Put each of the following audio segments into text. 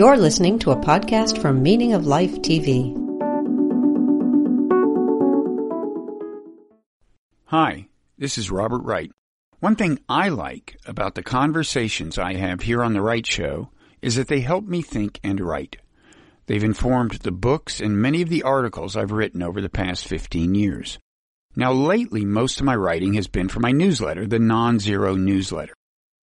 You're listening to a podcast from Meaning of Life TV. Hi, this is Robert Wright. One thing I like about the conversations I have here on The Wright Show is that they help me think and write. They've informed the books and many of the articles I've written over the past 15 years. Now lately, most of my writing has been for my newsletter, the Non-Zero newsletter.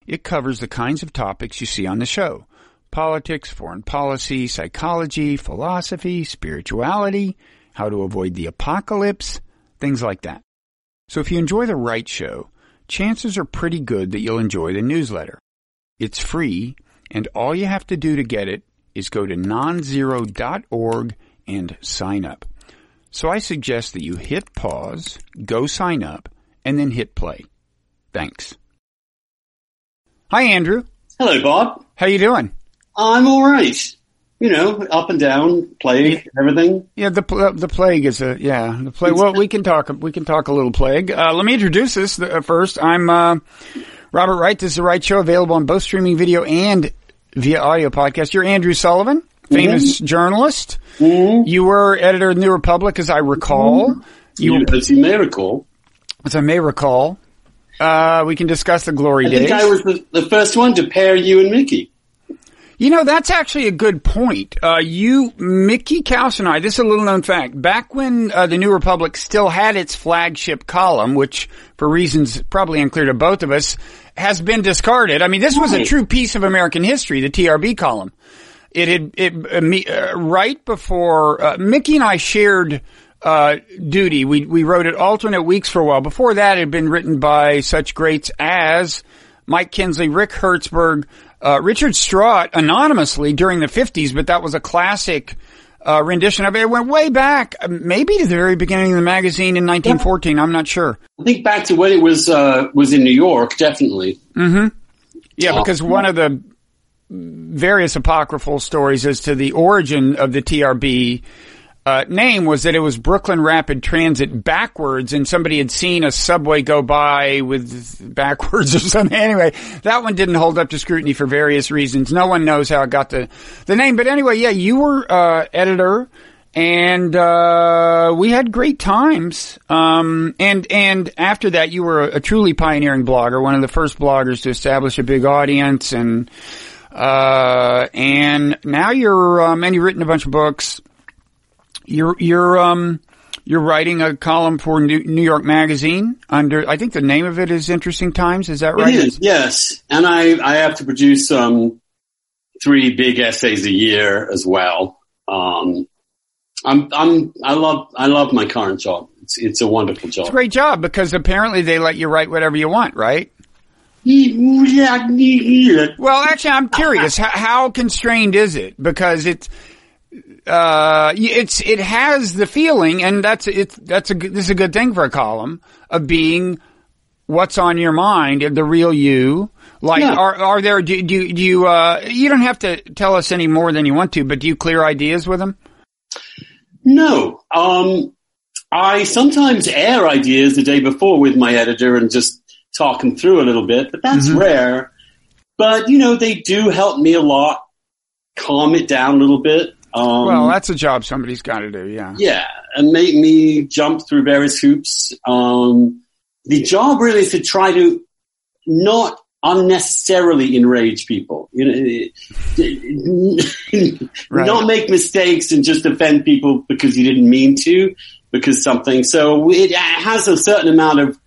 It covers the kinds of topics you see on the show. Politics, foreign policy, psychology, philosophy, spirituality, how to avoid the apocalypse, things like that. So if you enjoy the Wright Show, chances are pretty good that you'll enjoy the newsletter. It's free, and all you have to do to get it is go to nonzero.org and sign up. So I suggest that you hit pause, go sign up, and then hit play. Thanks. Hi, Andrew. Hello, Bob. How are you doing? I'm all right. You know, up and down, plague, everything. Yeah, the the plague is a yeah the plague. Well, we can talk we can talk a little plague. Uh, let me introduce this uh, first. I'm uh, Robert Wright. This is the Wright Show, available on both streaming video and via audio podcast. You're Andrew Sullivan, famous Mm-hmm. journalist. You were editor of the New Republic, as I recall. You, You, as you may recall, as I may recall. Uh, we can discuss the glory I days. think I was the, the first one to pair you and Mickey. You know, that's actually a good point. Uh, you, Mickey Kaus and I, this is a little known fact. Back when uh, the New Republic still had its flagship column, which for reasons probably unclear to both of us, has been discarded. I mean, this was a true piece of American history, the TRB column. It had, it, uh, me, uh, right before, uh, Mickey and I shared, uh, duty. We, we wrote it alternate weeks for a while. Before that, it had been written by such greats as Mike Kinsley, Rick Hertzberg, uh, Richard Strout anonymously during the 50s, but that was a classic uh, rendition of it. It went way back, uh, maybe to the very beginning of the magazine in 1914. I'm not sure. I think back to when it was uh, was in New York, definitely. Yeah, because one of the various apocryphal stories as to the origin of the TRB uh, name was that it was Brooklyn Rapid Transit backwards, and somebody had seen a subway go by with backwards or something. Anyway, that one didn't hold up to scrutiny for various reasons. No one knows how it got the the name, but anyway, yeah, you were uh, editor. And uh, we had great times. Um, and and after that, you were a, a truly pioneering blogger, one of the first bloggers to establish a big audience, and uh, and now you're um, and you've written a bunch of books. You're you're um you're writing a column for New, York Magazine under I think the name of it is Interesting Times. Is that right? It is, yes. And I, I have to produce um, three big essays a year as well. Um, I'm, I'm, I love, I love my current job. It's, it's a wonderful job. It's a great job because apparently they let you write whatever you want, right? Well, actually, I'm curious. How, how constrained is it? Because it's, uh, it's, it has the feeling, and that's, it's, that's a, this is a good thing for a column of being what's on your mind, the real you. Like, Yeah. are, are there, do, do, do you, uh, you don't have to tell us any more than you want to, but do you clear ideas with them? No. Um, I sometimes air ideas the day before with my editor and just talk them through a little bit, but that's rare. But, you know, they do help me a lot, calm it down a little bit. Um, Well, that's a job somebody's got to do, yeah. yeah, and make me jump through various hoops. Um, the job really is to try to not unnecessarily enrage people. You know, Right. not make mistakes and just offend people because you didn't mean to, because something. So it has a certain amount of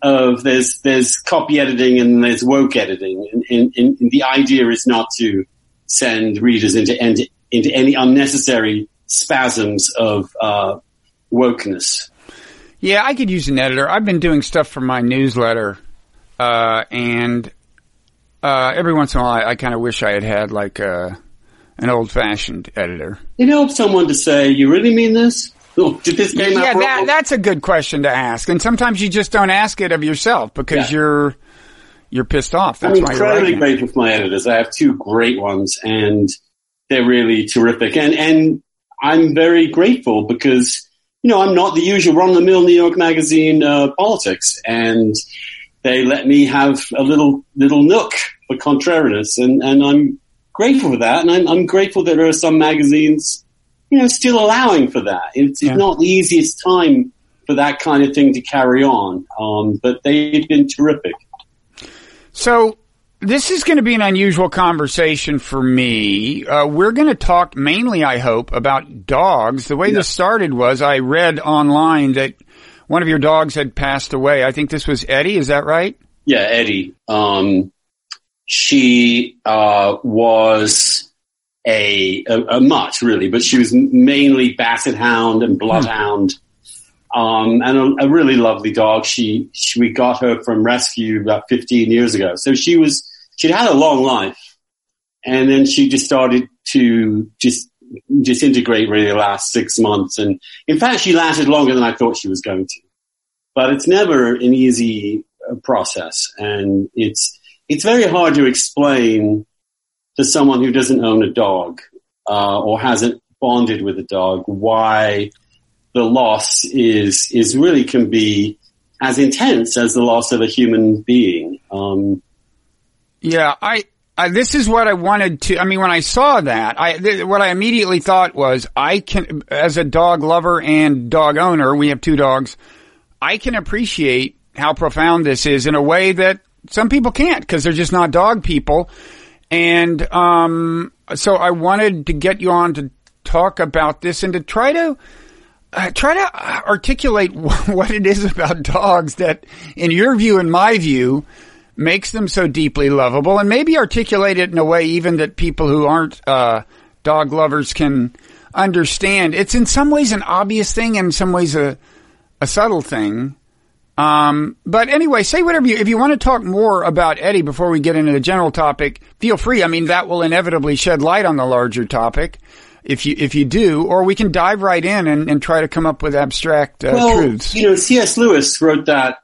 of there's there's copy editing and there's woke editing, and, and, and the idea is not to send readers into into, any unnecessary spasms of uh, wokeness. Yeah, I could use an editor. I've been doing stuff for my newsletter, uh, and uh, every once in a while, I, I kind of wish I had had like uh, an old-fashioned editor. It helps someone to say, "You really mean this? Oh, did this game Yeah, out that, that's a good question to ask, and sometimes you just don't ask it of yourself because Yeah. you're you're pissed off. I'm That's why you're incredibly grateful for my editors. I have two great ones, and they're really terrific. And and I'm very grateful because you know I'm not the usual run of the mill New York Magazine uh, politics, and they let me have a little little nook for contrariness, and and I'm grateful for that, and I'm, I'm grateful that there are some magazines, you know, still allowing for that. It's, Yeah. it's not the easiest time for that kind of thing to carry on, um, but they've been terrific. So this is going to be an unusual conversation for me. Uh, we're going to talk mainly, I hope, about dogs. The way this started was I read online that one of your dogs had passed away. I think this was Eddie. Is that right? Yeah, Eddie. Um, she uh, was a, a, a mutt, really, but she was mainly basset hound and bloodhound, um, and a, a really lovely dog. She, she we got her from rescue about 15 years ago, so she was she'd had a long life, and then she just started to just disintegrate really the last six months, and in fact, she lasted longer than I thought she was going to. But it's never an easy uh, process, and it's it's very hard to explain to someone who doesn't own a dog uh, or hasn't bonded with a dog why the loss is is really can be as intense as the loss of a human being. Um, Yeah, I, I this is what I wanted to. I mean, when I saw that, I th- what I immediately thought was, I can, as a dog lover and dog owner, we have two dogs. I can appreciate how profound this is in a way that some people can't because they're just not dog people. And um, so I wanted to get you on to talk about this and to try to uh, try to articulate what it is about dogs that, in your view and my view, makes them so deeply lovable, and maybe articulate it in a way even that people who aren't uh, dog lovers can understand. It's in some ways an obvious thing, and in some ways a a subtle thing. Um, but anyway, say whatever you, if you want to talk more about Eddie before we get into the general topic, feel free. I mean, that will inevitably shed light on the larger topic if you, if you do, or we can dive right in and, and try to come up with abstract uh, well, truths. you know, C.S. Lewis wrote that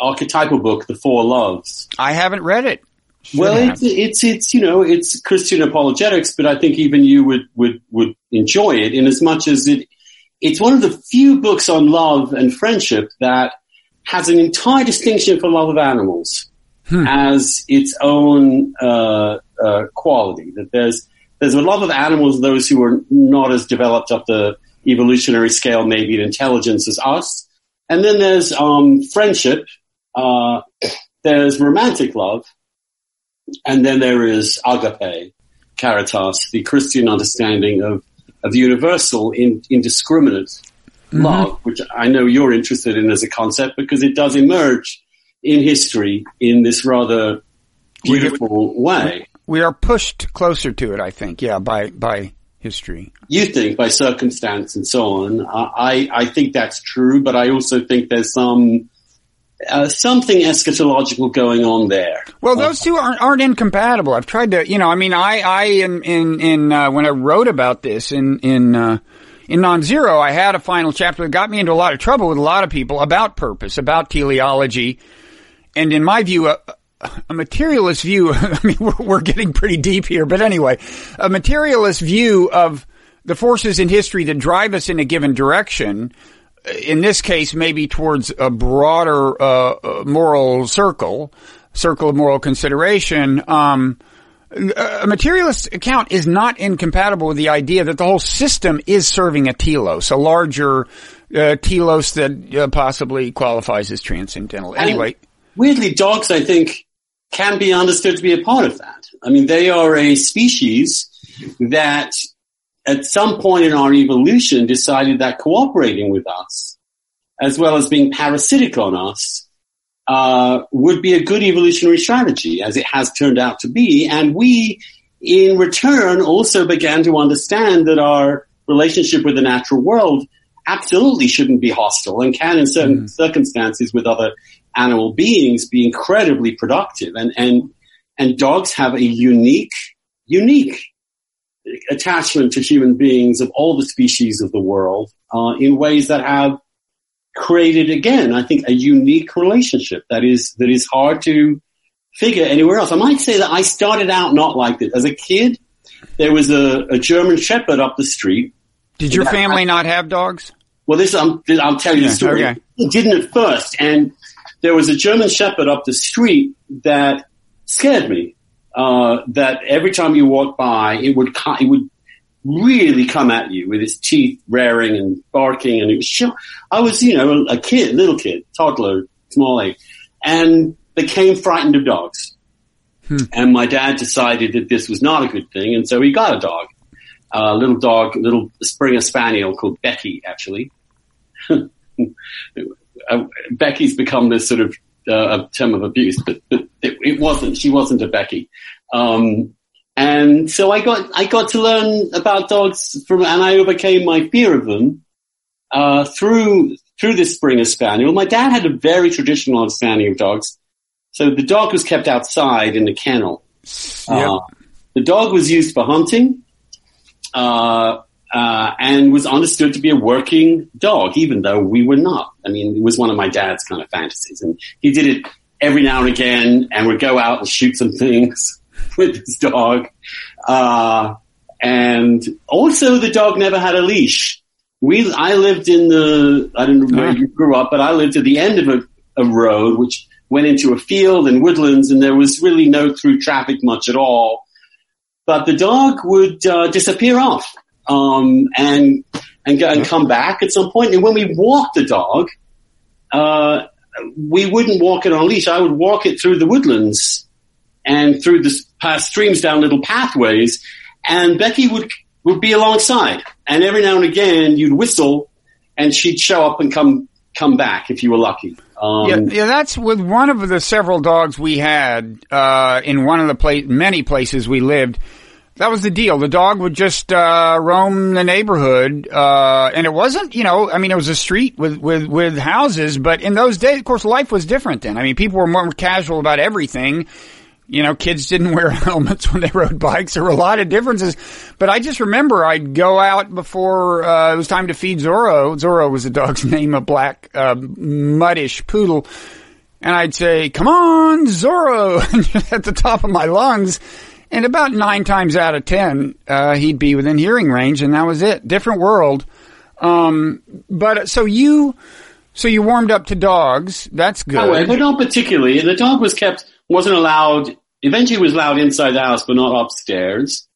archetypal book, The Four Loves. I haven't read it. Should well, it's, it's it's you know it's Christian apologetics, but I think even you would would would enjoy it in as much as it it's one of the few books on love and friendship that has an entire distinction for love of animals as its own uh, uh, quality. That there's there's a lot of animals, those who are not as developed up the evolutionary scale, maybe in intelligence as us, and then there's um, friendship. Uh, there's romantic love, and then there is agape, caritas, the Christian understanding of of universal, in, indiscriminate love, which I know you're interested in as a concept because it does emerge in history in this rather beautiful way. We are pushed closer to it, I think. Yeah, by by history. You think by circumstance and so on. I, I think that's true, but I also think there's some uh, something eschatological going on there. Well, those two aren't aren't incompatible. I've tried to, you know, I mean, I I in in in uh, when I wrote about this in in uh, in non-zero, I had a final chapter that got me into a lot of trouble with a lot of people about purpose, about teleology, and in my view, a, a materialist view. I mean, we're, we're getting pretty deep here, but anyway, a materialist view of the forces in history that drive us in a given direction. In this case, maybe towards a broader uh, uh, moral circle, circle of moral consideration. Um, a materialist account is not incompatible with the idea that the whole system is serving a telos, a larger uh, telos that uh, possibly qualifies as transcendental. Anyway, weirdly, dogs, I think, can be understood to be a part of that. I mean, they are a species that at some point in our evolution decided that cooperating with us, as well as being parasitic on us, uh, would be a good evolutionary strategy, as it has turned out to be. And we, in return, also began to understand that our relationship with the natural world absolutely shouldn't be hostile and can, in certain circumstances, with other animal beings, be incredibly productive. And and and dogs have a unique, unique attachment to human beings of all the species of the world uh, in ways that have created again, I think, a unique relationship that is that is hard to figure anywhere else. I might say that I started out not like this. As a kid, there was a, a German Shepherd up the street. did your family not have dogs? Well, this I'm, I'll tell you Yeah, the story. okay. It didn't at first, and there was a German Shepherd up the street that scared me uh, that every time you walked by, it would it would really come at you with its teeth raring and barking, and it was. I was, you know, a kid, little kid, toddler, small age, and became frightened of dogs. Hmm. And my dad decided that this was not a good thing, and so he got a dog, a little dog, a little Springer Spaniel called Becky, actually. Uh, Becky's become this sort of uh, a term of abuse, but, but it, it, wasn't. She wasn't a Becky. Um, and so I got I got to learn about dogs from, and I overcame my fear of them uh, through through this Springer Spaniel. My dad had a very traditional understanding of dogs, so the dog was kept outside in the kennel. Yep. Uh, the dog was used for hunting. Uh, uh, and was understood to be a working dog, even though we were not. I mean, it was one of my dad's kind of fantasies, and he did it every now and again, and would go out and shoot some things with his dog. Uh, and also, the dog never had a leash. We, I lived in the, I don't know where you grew up, but I lived at the end of a, a road which went into a field and woodlands, and there was really no through traffic much at all. But the dog would uh, disappear off um, and and and come back at some point. And when we walked the dog, uh, we wouldn't walk it on a leash. I would walk it through the woodlands and through the past streams down little pathways, and Becky would would be alongside. And every now and again, you'd whistle, and she'd show up and come come back if you were lucky. Um, yeah, yeah, that's with one of the several dogs we had uh, in one of the many places we lived. That was the deal. The dog would just uh, roam the neighborhood, uh, and it wasn't, you know, I mean, it was a street with, with with houses, but in those days, of course, life was different then. I mean, people were more casual about everything. You know, kids didn't wear helmets when they rode bikes. There were a lot of differences, but I just remember I'd go out before uh, it was time to feed Zorro. Zorro was the dog's name, a black uh, muddish poodle, and I'd say, "Come on, Zorro!" at the top of my lungs and about nine times out of ten, uh, he'd be within hearing range, and that was it. Different world. Um, but so you, so you warmed up to dogs. That's good. However, not particularly. The dog was kept, wasn't allowed. Eventually, was allowed inside the house, but not upstairs.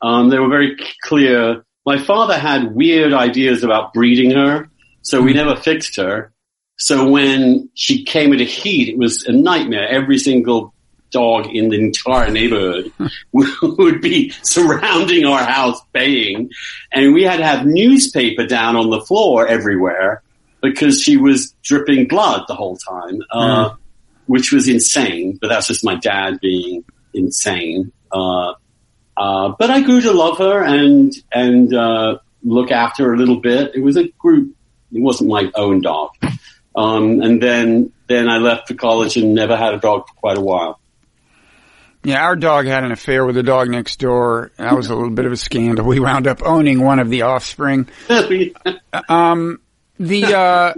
Um, they were very clear. My father had weird ideas about breeding her, so we hmm. never fixed her. So when she came into heat, it was a nightmare. Every single dog in the entire neighborhood would be surrounding our house baying. And we had to have newspaper down on the floor everywhere because she was dripping blood the whole time, uh, mm. which was insane. But that's just my dad being insane. Uh, uh, but I grew to love her and, and, uh, look after her a little bit. It was a group. It wasn't my own dog. Um, and then, then I left for college and never had a dog for quite a while. Yeah, our dog had an affair with the dog next door. That was a little bit of a scandal. We wound up owning one of the offspring. um, the uh,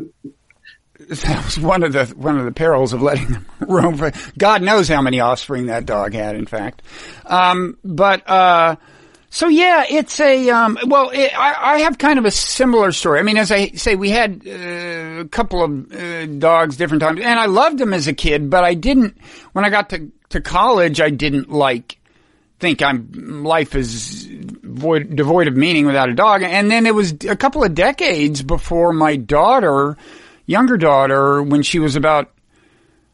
that was one of the one of the perils of letting them roam. For, God knows how many offspring that dog had. In fact, um, but uh, so yeah, it's a um, well. It, I, I, have kind of a similar story. I mean, as I say, we had uh, a couple of uh, dogs different times, and I loved them as a kid. But I didn't when I got to to college, I didn't like think I'm life is void, devoid of meaning without a dog. And then it was a couple of decades before my daughter, younger daughter, when she was about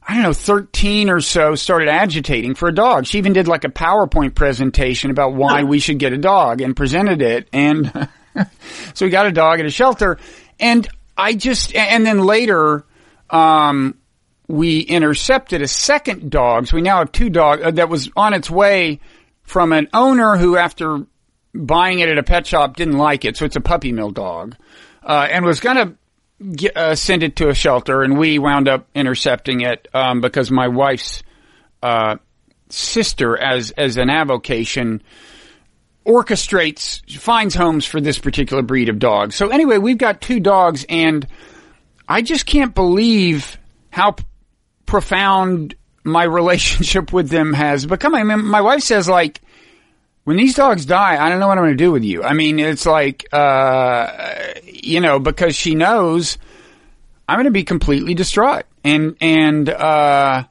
I don't know, 13 or so, started agitating for a dog. She even did like a PowerPoint presentation about why we should get a dog and presented it. And so we got a dog at a shelter. And I just, and then later, um, we intercepted a second dog. So we now have two dogs uh, that was on its way from an owner who, after buying it at a pet shop, didn't like it. So it's a puppy mill dog, uh, and was going to uh, send it to a shelter. And we wound up intercepting it um, because my wife's uh, sister, as as an avocation, orchestrates finds homes for this particular breed of dog. So anyway, we've got two dogs, and I just can't believe how profound my relationship with them has become. I mean, my wife says like, when these dogs die, I don't know what I'm going to do with you. I mean, it's like, uh, you know, because she knows I'm going to be completely distraught. And, and, uh,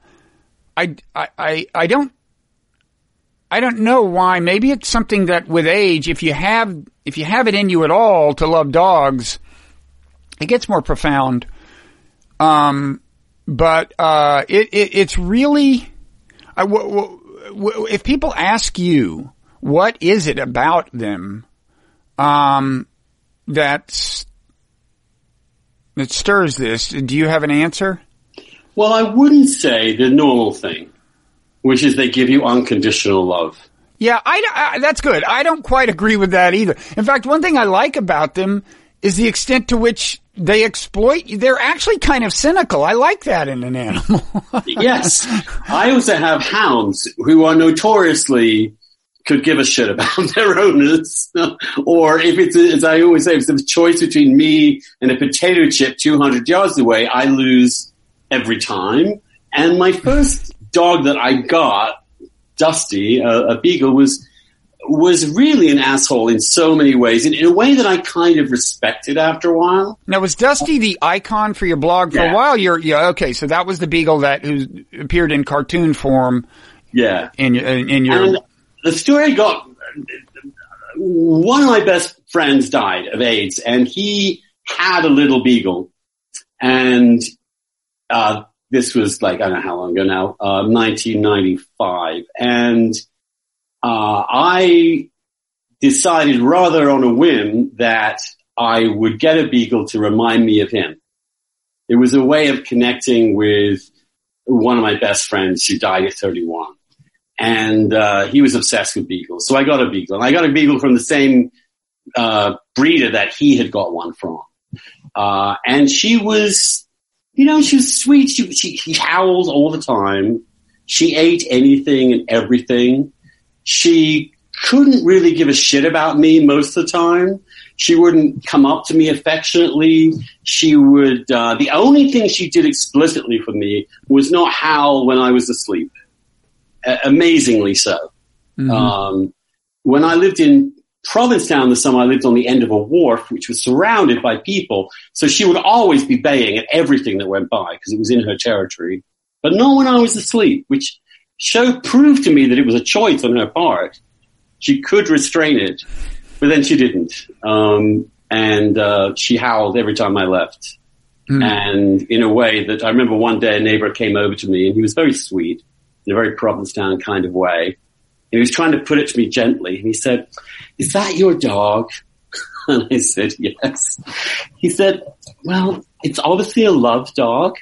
I, I, I don't, I don't know why. Maybe it's something that with age, if you have if you have it in you at all to love dogs, it gets more profound. Um, but uh, it, it it's really. If people ask you what is it about them, um, that that stirs this, do you have an answer? Well, I wouldn't say the normal thing, which is they give you unconditional love. Yeah, I, I, that's good. I don't quite agree with that either. In fact, one thing I like about them is the extent to which they exploit. They're actually kind of cynical. I like that in an animal. yes, I also have hounds who are notoriously could give a shit about their owners. or if it's, as I always say, if it's a choice between me and a potato chip 200 yards away, I lose every time. And my first dog that I got, Dusty, a, a beagle, was was really an asshole in so many ways, in, in, a way that I kind of respected after a while. Now, was Dusty the icon for your blog for Yeah. a while? You're yeah okay. So that was the beagle that who appeared in cartoon form Yeah. in your in, in your. And the story got one of my best friends died of AIDS, and he had a little beagle, and uh, this was like I don't know how long ago now, uh, 1995, and uh, I decided rather on a whim that I would get a beagle to remind me of him. It was a way of connecting with one of my best friends who died at 31 and uh, he was obsessed with beagles. So I got a beagle, and I got a beagle from the same uh, breeder that he had got one from. Uh, and she was, you know, she was sweet. She, she, she howled all the time. She ate anything and everything. She couldn't really give a shit about me most of the time. She wouldn't come up to me affectionately. She would, uh, the only thing she did explicitly for me was not howl when I was asleep amazingly so. Um, when I lived in Provincetown this summer, I lived on the end of a wharf, which was surrounded by people. So she would always be baying at everything that went by because it was in her territory, but not when I was asleep, which show proved to me that it was a choice on her part. She could restrain it, but then she didn't. Um, and uh, she howled every time I left. And in a way that I remember one day a neighbor came over to me and he was very sweet in a very Provincetown kind of way. And he was trying to put it to me gently. And he said, is that your dog? And I said, yes. He said, well, it's obviously a love dog,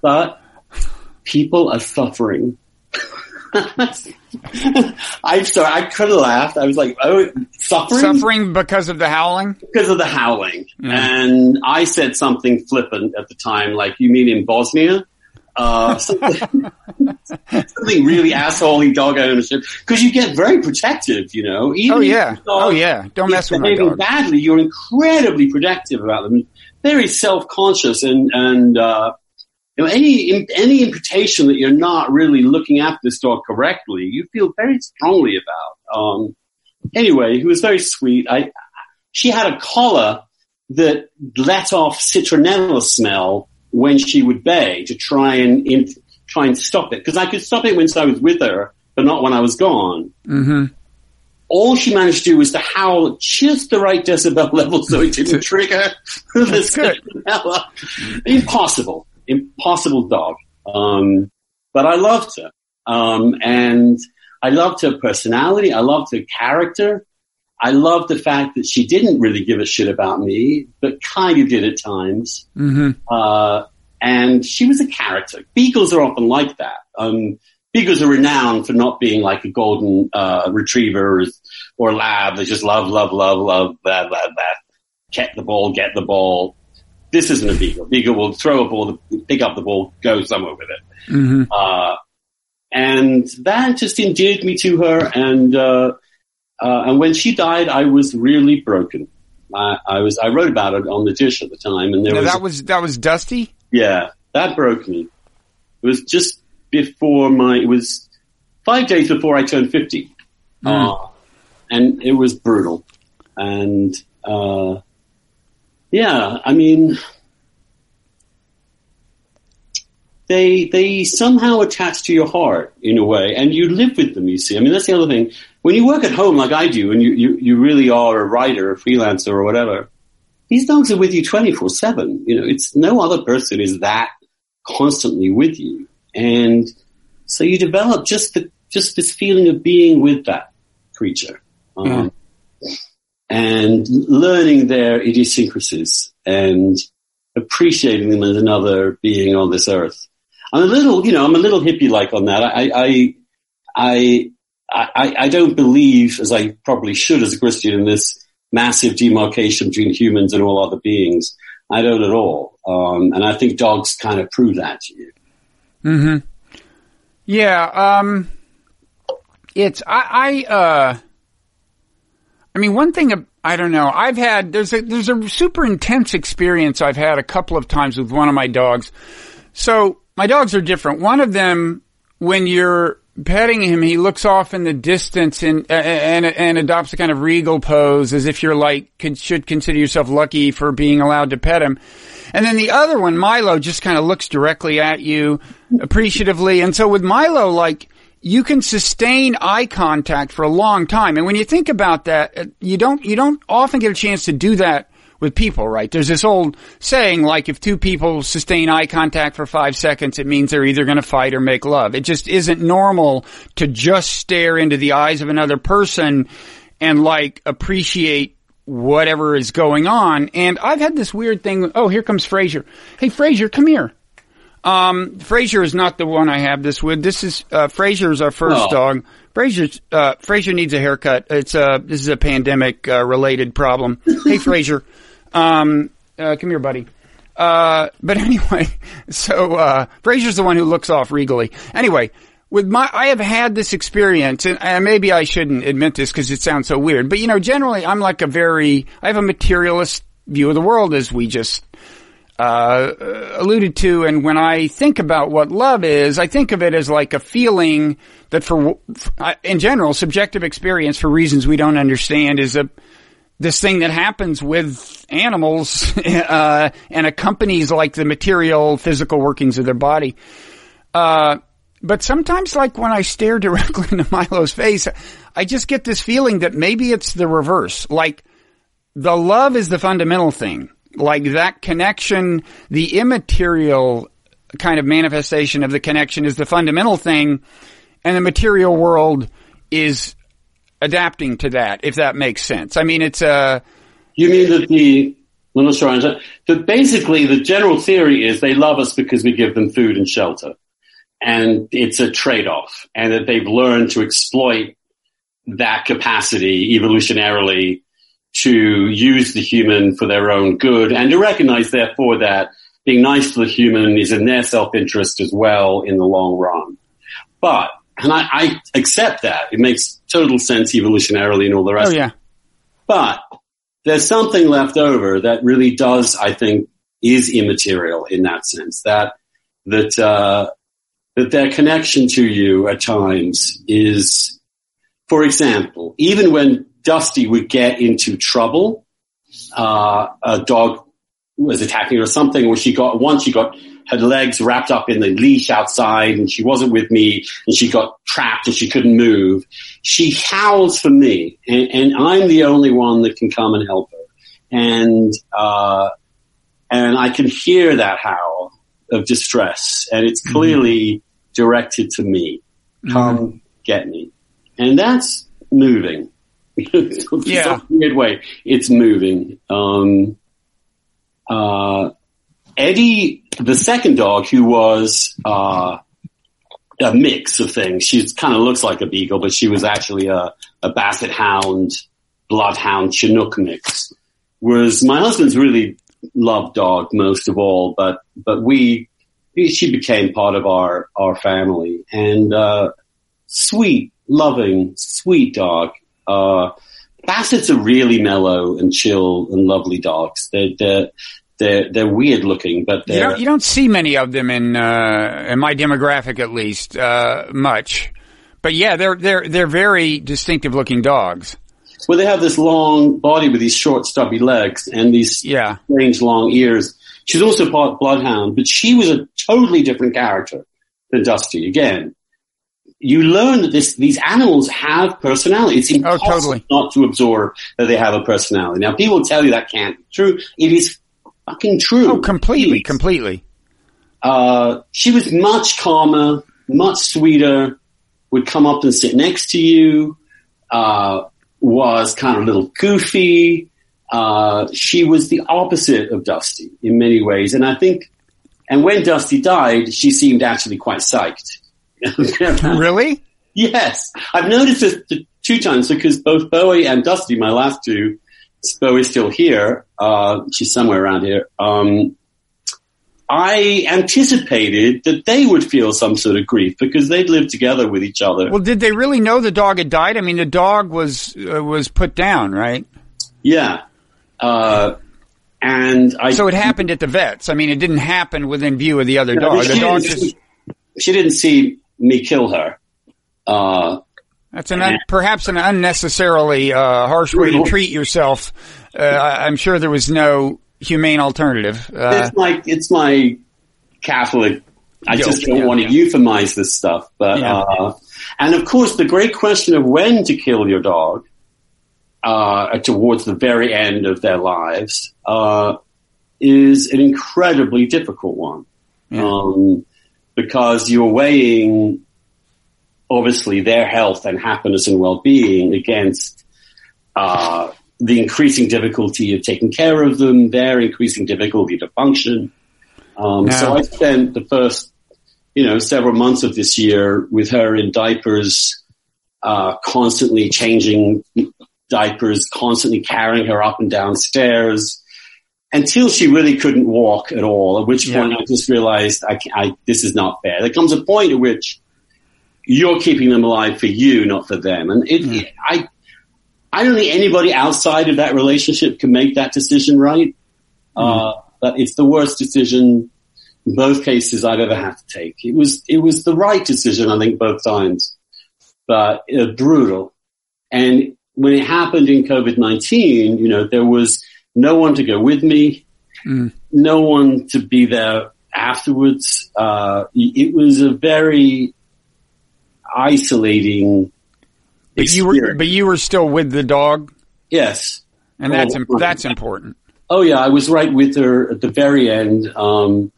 but people are suffering. I'm sorry, I could have laughed. I was like, oh, suffering? Suffering because of the howling? because of the howling. And I said something flippant at the time, like, you mean in Bosnia? Uh, something, something really assholey dog ownership. Cause you get very protective, you know. Even Oh yeah. Oh yeah. Don't mess with my dog. badly, you're incredibly protective about them. Very self-conscious and, and, uh, you know, any, any imputation that you're not really looking after this dog correctly, you feel very strongly about. Um, anyway, he was very sweet. I, she had a collar that let off citronella smell when she would bay to try and in, try and stop it because I could stop it when I was with her, but not when I was gone. Mm-hmm. All she managed to do was to howl just the right decibel level so it didn't trigger the citronella. Impossible, impossible dog. Um, but I loved her, um, and I loved her personality. I loved her character. I love the fact that she didn't really give a shit about me, but kind of did at times. hmm Uh, and she was a character. Beagles are often like that. Um, beagles are renowned for not being like a golden uh, retriever or, or lab. They just love, love, love, love, blah, blah, blah. Get the ball, get the ball. This isn't a beagle. Beagle will throw a ball, pick up the ball, go somewhere with it. hmm Uh, and that just endeared me to her. And uh, and when she died, I was really broken. I, I was I wrote about it on the dish at the time, and there Now was that was that was Dusty. yeah, that broke me. It was just before my, it was five days before I turned 50. Uh, and it was brutal. And, uh, yeah, I mean, they they somehow attach to your heart in a way, and you live with them. You see, I mean, that's the other thing. When you work at home like I do, and you you, you really are a writer, a freelancer, or whatever, these dogs are with you twenty four seven. You know, it's no other person is that constantly with you, and so you develop just the just this feeling of being with that creature. Um, And learning their idiosyncrasies and appreciating them as another being on this earth. I'm a little, you know, I'm a little hippie like on that. I, I, I, I, I don't believe, as I probably should as a Christian, in this massive demarcation between humans and all other beings. I don't at all. Um, and I think dogs kind of prove that to you. Mm-hmm. Yeah. Um, it's, I, I, uh, I mean, one thing I don't know. I've had there's a there's a super intense experience I've had a couple of times with one of my dogs. So my dogs are different. One of them, when you're petting him, he looks off in the distance and and and adopts a kind of regal pose, as if you're like should consider yourself lucky for being allowed to pet him. And then the other one, Milo, just kind of looks directly at you appreciatively. And so with Milo, like you can sustain eye contact for a long time. And when you think about that, uh, you don't, you don't often get a chance to do that with people, right? There's this old saying, like, if two people sustain eye contact for five seconds, it means they're either going to fight or make love. It just isn't normal to just stare into the eyes of another person and like appreciate whatever is going on. And I've had this weird thing. Oh, here comes Frazier. Hey, Frazier, come here. Um, Frazier is not the one I have this with. This is uh, Frazier is our first oh. dog. Frazier uh, Frazier needs a haircut. It's a this is a pandemic uh, related problem. hey, Frazier, um, uh, come here, buddy. Uh, but anyway, so uh, Frazier's the one who looks off regally. Anyway, with my, I have had this experience, and, and maybe I shouldn't admit this because it sounds so weird. But you know, generally, I'm like a very, I have a materialist view of the world, as we just uh, alluded to. And when I think about what love is, I think of it as like a feeling that for, in general, subjective experience for reasons we don't understand is a, this thing that happens with animals, uh, and accompanies like the material, physical workings of their body. Uh, but sometimes like when I stare directly into Milo's face, I just get this feeling that maybe it's the reverse. Like the love is the fundamental thing like that connection, the immaterial kind of manifestation of the connection is the fundamental thing, and the material world is adapting to that, if that makes sense. I mean, it's a. You mean that the. I'm not sure. But basically, the general theory is they love us because we give them food and shelter. And it's a trade off. And that they've learned to exploit that capacity evolutionarily to use the human for their own good and to recognize, therefore, that being nice to the human is in their self-interest as well in the long run. But, and I, I accept that. It makes total sense evolutionarily and all the rest. Oh, yeah. But there's something left over that really does, I think, is immaterial in that sense. That, that, uh, that their connection to you at times is, for example, even when Dusty would get into trouble. Uh, a dog was attacking her or something, or she got, once she got her legs wrapped up in the leash outside and she wasn't with me and she got trapped and she couldn't move. She howls for me and, and I'm the only one that can come and help her. And, uh, and I can hear that howl of distress and it's mm-hmm. clearly mm-hmm. directed to me. Come mm-hmm. get me. And that's moving. yeah. some weird way. It's moving. Um, uh, Eddie, the second dog, who was uh, a mix of things. She kind of looks like a beagle, but she was actually a, a basset hound, bloodhound Chinook mix. Was my husband's really loved dog most of all, but but we she became part of our our family and uh, sweet, loving, sweet dog. Uh, Bassets are really mellow and chill and lovely dogs. They're, they're, they're, they're weird looking, but you don't, you don't, see many of them in, uh, in my demographic at least, uh, much. But yeah, they're, they're, they're very distinctive looking dogs. Well, they have this long body with these short, stubby legs and these yeah. strange long ears. She's also part bloodhound, but she was a totally different character than Dusty. Again, you learn that this, these animals have personality. It's impossible oh, totally. not to absorb that they have a personality. Now, people tell you that can't be true. It is fucking true. Oh, completely, completely. Uh, she was much calmer, much sweeter, would come up and sit next to you, uh, was kind of a little goofy. Uh, she was the opposite of Dusty in many ways. And I think, and when Dusty died, she seemed actually quite psyched. really? Yes. I've noticed this two times because both Bowie and Dusty, my last two, Bowie's still here. Uh, she's somewhere around here. Um, I anticipated that they would feel some sort of grief because they'd lived together with each other. Well, did they really know the dog had died? I mean, the dog was uh, was put down, right? Yeah. Uh, and I. So it happened at the vets. I mean, it didn't happen within view of the other dog. The dog just. She didn't see me kill her. Uh, That's an un- perhaps an unnecessarily uh, harsh way to treat yourself. Uh, I'm sure there was no humane alternative. Uh, it's my it's my Catholic. I just don't yeah, want to yeah. euphemize this stuff, but yeah. uh, and of course the great question of when to kill your dog uh, towards the very end of their lives uh, is an incredibly difficult one um, because you're weighing obviously their health and happiness and well-being against uh, the increasing difficulty of taking care of them, their increasing difficulty to function. Um, So I spent the first, you know, several months of this year with her in diapers, uh, constantly changing diapers, constantly carrying her up and down stairs until she really couldn't walk at all. At which point yeah. I just realized I, I, this is not fair. There comes a point at which you're keeping them alive for you, not for them. And it, mm. I, I don't think anybody outside of that relationship can make that decision right. Mm. Uh, but it's the worst decision in both cases I've ever had to take. It was, it was the right decision, I think, both times, but uh, brutal. And when it happened in COVID-19, you know, there was no one to go with me, mm. no one to be there afterwards. Uh, it was a very isolating but you were, but you were still with the dog. Yes, and that's oh, that's important. Oh yeah, I was right with her at the very end. Um,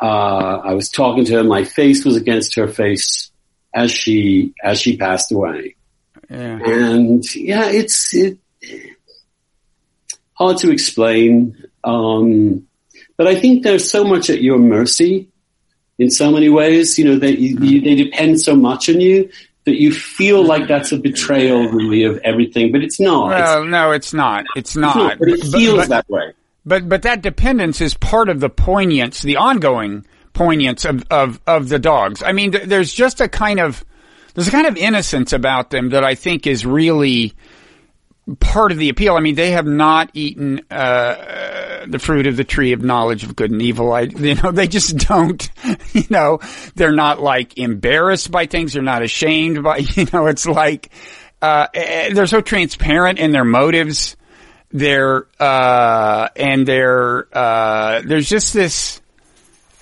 uh, I was talking to her. My face was against her face as she as she passed away. Yeah. And yeah, it's it hard to explain. Um, but I think there's so much at your mercy in so many ways. You know, they you, they depend so much on you that you feel like that's a betrayal really of everything, but it's not. Well, it's, no, it's not. It's not. It's not but it feels but, that way. But but that dependence is part of the poignance, the ongoing poignance of of of the dogs. I mean, th- there's just a kind of there's a kind of innocence about them that I think is really part of the appeal. I mean, they have not eaten uh, the fruit of the tree of knowledge of good and evil. I, you know, they just don't. You know, they're not like embarrassed by things. They're not ashamed by. You know, it's like uh, eh, they're so transparent in their motives. They're uh, and they're uh, there's just this.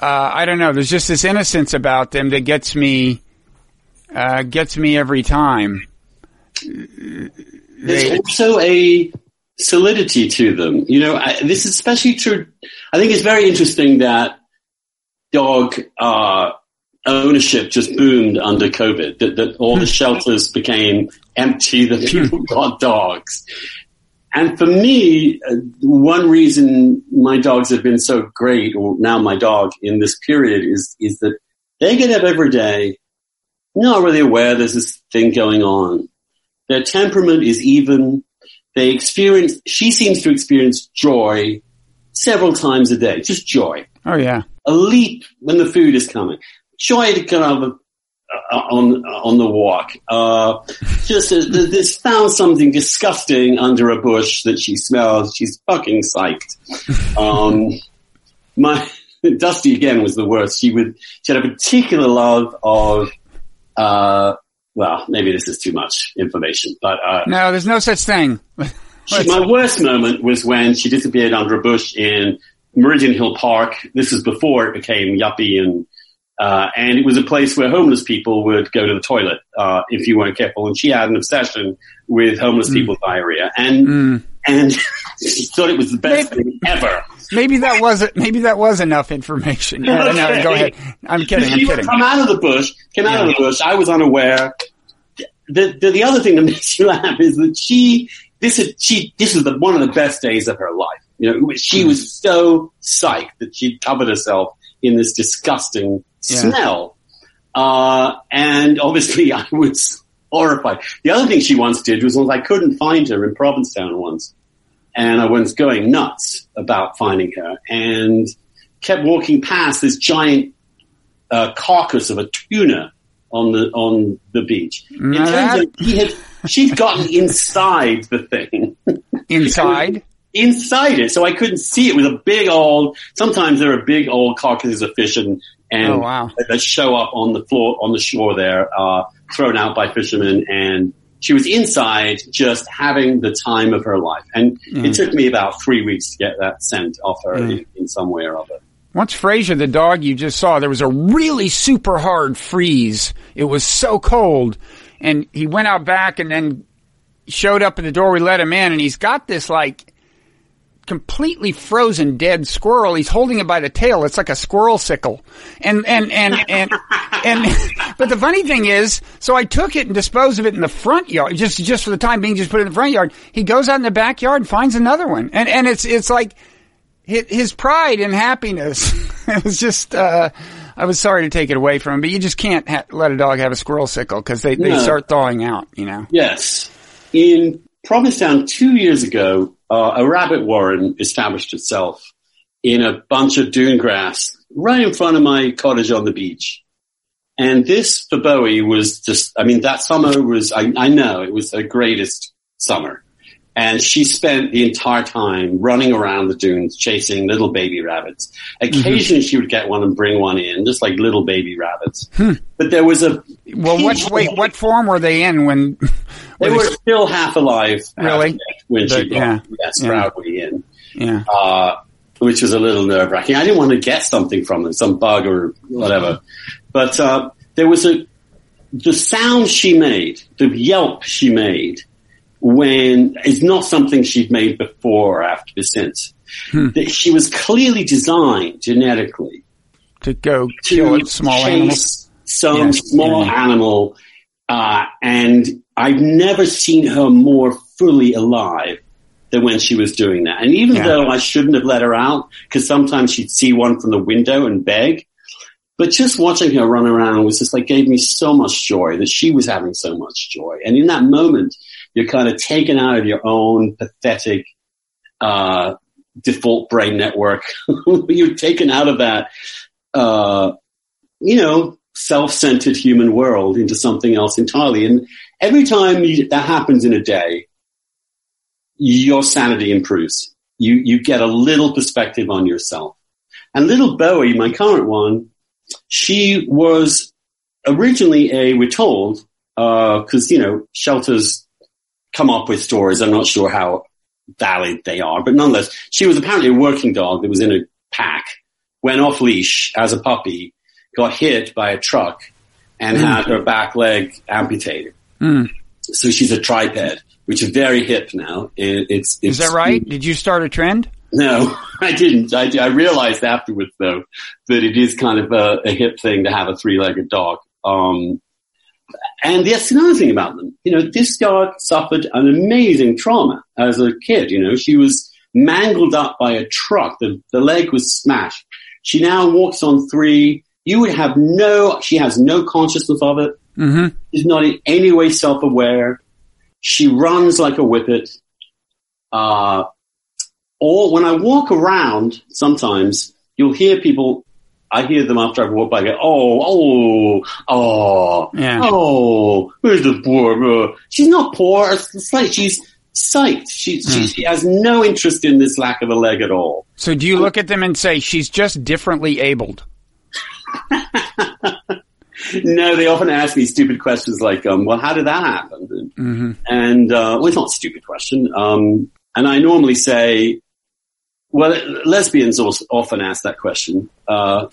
Uh, I don't know. There's just this innocence about them that gets me uh, gets me every time there's also a solidity to them. You know, I, this is especially true. I think it's very interesting that dog uh, ownership just boomed under COVID. That, that all the shelters became empty. That people got dogs. And for me, uh, one reason my dogs have been so great, or now my dog in this period, is is that they get up every day, not really aware there's this thing going on. Their temperament is even. They experience, she seems to experience joy several times a day, just joy. Oh yeah. A leap when the food is coming. Joy to kind of uh, on on the walk. Uh, just uh, this found something disgusting under a bush that she smells. She's fucking psyched. Um, my Dusty again was the worst. She would she had a particular love of uh, well, maybe this is too much information, but uh, no, there's no such thing. she, my worst moment was when she disappeared under a bush in Meridian Hill Park. This is before it became yuppie and uh, and it was a place where homeless people would go to the toilet uh, if you weren't careful. And she had an obsession with homeless mm. people's diarrhea, and mm. and she thought it was the best maybe, thing ever. Maybe that was. Maybe that was enough information. Yeah, okay. no, go ahead. I'm kidding. I'm kidding. Come out of the bush. Came out yeah. of the bush. I was unaware. The, the the other thing that makes you laugh is that she this is she this is the one of the best days of her life. You know, she mm. was so psyched that she'd covered herself in this disgusting yeah. smell. Uh, and obviously I was horrified. The other thing she once did was, was I couldn't find her in Provincetown once. And I was going nuts about finding her and kept walking past this giant uh, carcass of a tuna on the on the beach. It turns out he had she'd gotten inside the thing. Inside? inside it, so I couldn't see it. It was a big old. Sometimes there are big old carcasses of fish and and oh, wow. that show up on the floor on the shore there, uh, thrown out by fishermen. And she was inside, just having the time of her life. And mm. it took me about three weeks to get that scent off her mm. in, in some way or other. Once Frazier, the dog you just saw, there was a really super hard freeze. It was so cold. And he went out back and then showed up at the door. We let him in and he's got this like completely frozen dead squirrel. He's holding it by the tail. It's like a squirrel sickle. And, and, and, and, and, but the funny thing is, so I took it and disposed of it in the front yard, just, just for the time being, just put it in the front yard. He goes out in the backyard and finds another one. And, and it's, it's like his pride and happiness. it was just, uh, I was sorry to take it away from him, but you just can't ha- let a dog have a squirrel sickle because they, they no. start thawing out, you know? Yes. In Provincetown two years ago, uh, a rabbit warren established itself in a bunch of dune grass right in front of my cottage on the beach. And this for Bowie was just, I mean, that summer was, I, I know it was her greatest summer. And she spent the entire time running around the dunes chasing little baby rabbits. Occasionally mm-hmm. she would get one and bring one in, just like little baby rabbits. Hmm. But there was a well, what wait, what form were they in when they were still half alive? Really? when she brought yeah. yes, yeah. in. Yeah. Uh, which was a little nerve wracking. I didn't want to get something from them, some bug or whatever. But uh, there was a the sound she made, the yelp she made when is not something she'd made before or after since. Hmm. That she was clearly designed genetically to go to kill small animals. Some yes. small yeah. animal, uh, and I've never seen her more fully alive than when she was doing that. And even yeah. though I shouldn't have let her out, because sometimes she'd see one from the window and beg, but just watching her run around was just like gave me so much joy that she was having so much joy. And in that moment, you're kind of taken out of your own pathetic, uh, default brain network. you're taken out of that, uh, you know, self-centered human world into something else entirely. And every time you, that happens in a day, your sanity improves. You, you get a little perspective on yourself. And little Bowie, my current one, she was originally a, we're told, uh, cause, you know, shelters come up with stories. I'm not sure how valid they are, but nonetheless, she was apparently a working dog that was in a pack, went off leash as a puppy, got hit by a truck and mm. had her back leg amputated. Mm. So she's a triped, which is very hip now. It, it's, it's, is that right? Did you start a trend? No, I didn't. I, I realized afterwards though that it is kind of a, a hip thing to have a three-legged dog. Um, and that's another thing about them. You know, this girl suffered an amazing trauma as a kid. You know, she was mangled up by a truck. The, the leg was smashed. She now walks on three. You would have no, she has no consciousness of it. Mm-hmm. She's not in any way self-aware. She runs like a whippet. Uh, or when I walk around, sometimes you'll hear people I hear them after I've walked by. I go, oh, oh, oh, yeah. oh, where's the poor? girl? She's not poor. It's like she's psyched. She, mm. she, she has no interest in this lack of a leg at all. So do you look at them and say she's just differently abled? no, they often ask me stupid questions like, um, well, how did that happen? Mm-hmm. And, uh, well, it's not a stupid question. Um, and I normally say, Well, lesbians also often ask that question. Uh,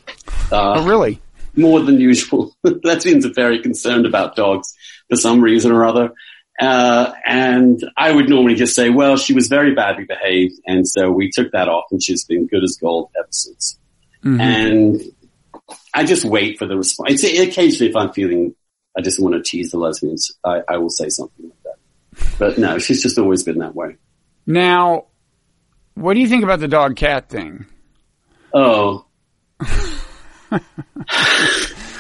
uh, oh, really? More than usual. lesbians are very concerned about dogs for some reason or other. Uh, and I would normally just say, well, she was very badly behaved. And so we took that off and she's been good as gold ever since. Mm-hmm. And I just wait for the response. It's occasionally, if I'm feeling, I just want to tease the lesbians, I, I will say something like that. But no, she's just always been that way. Now, what do you think about the dog cat thing? Oh. I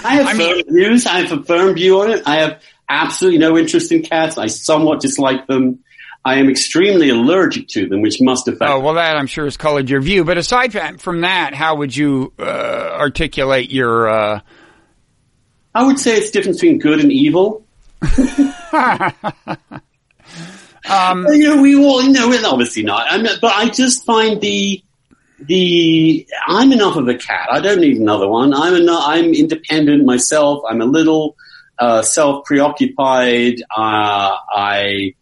have I mean, firm views. I have a firm view on it. I have absolutely no interest in cats. I somewhat dislike them. I am extremely allergic to them, which must affect. Oh well, that I'm sure has colored your view. But aside from that, how would you uh, articulate your? Uh... I would say it's difference between good and evil. um, you know, we all know it. Obviously not. I mean, but I just find the the I'm enough of a cat. I don't need another one. I'm enough, I'm independent myself. I'm a little uh, self preoccupied. Uh, I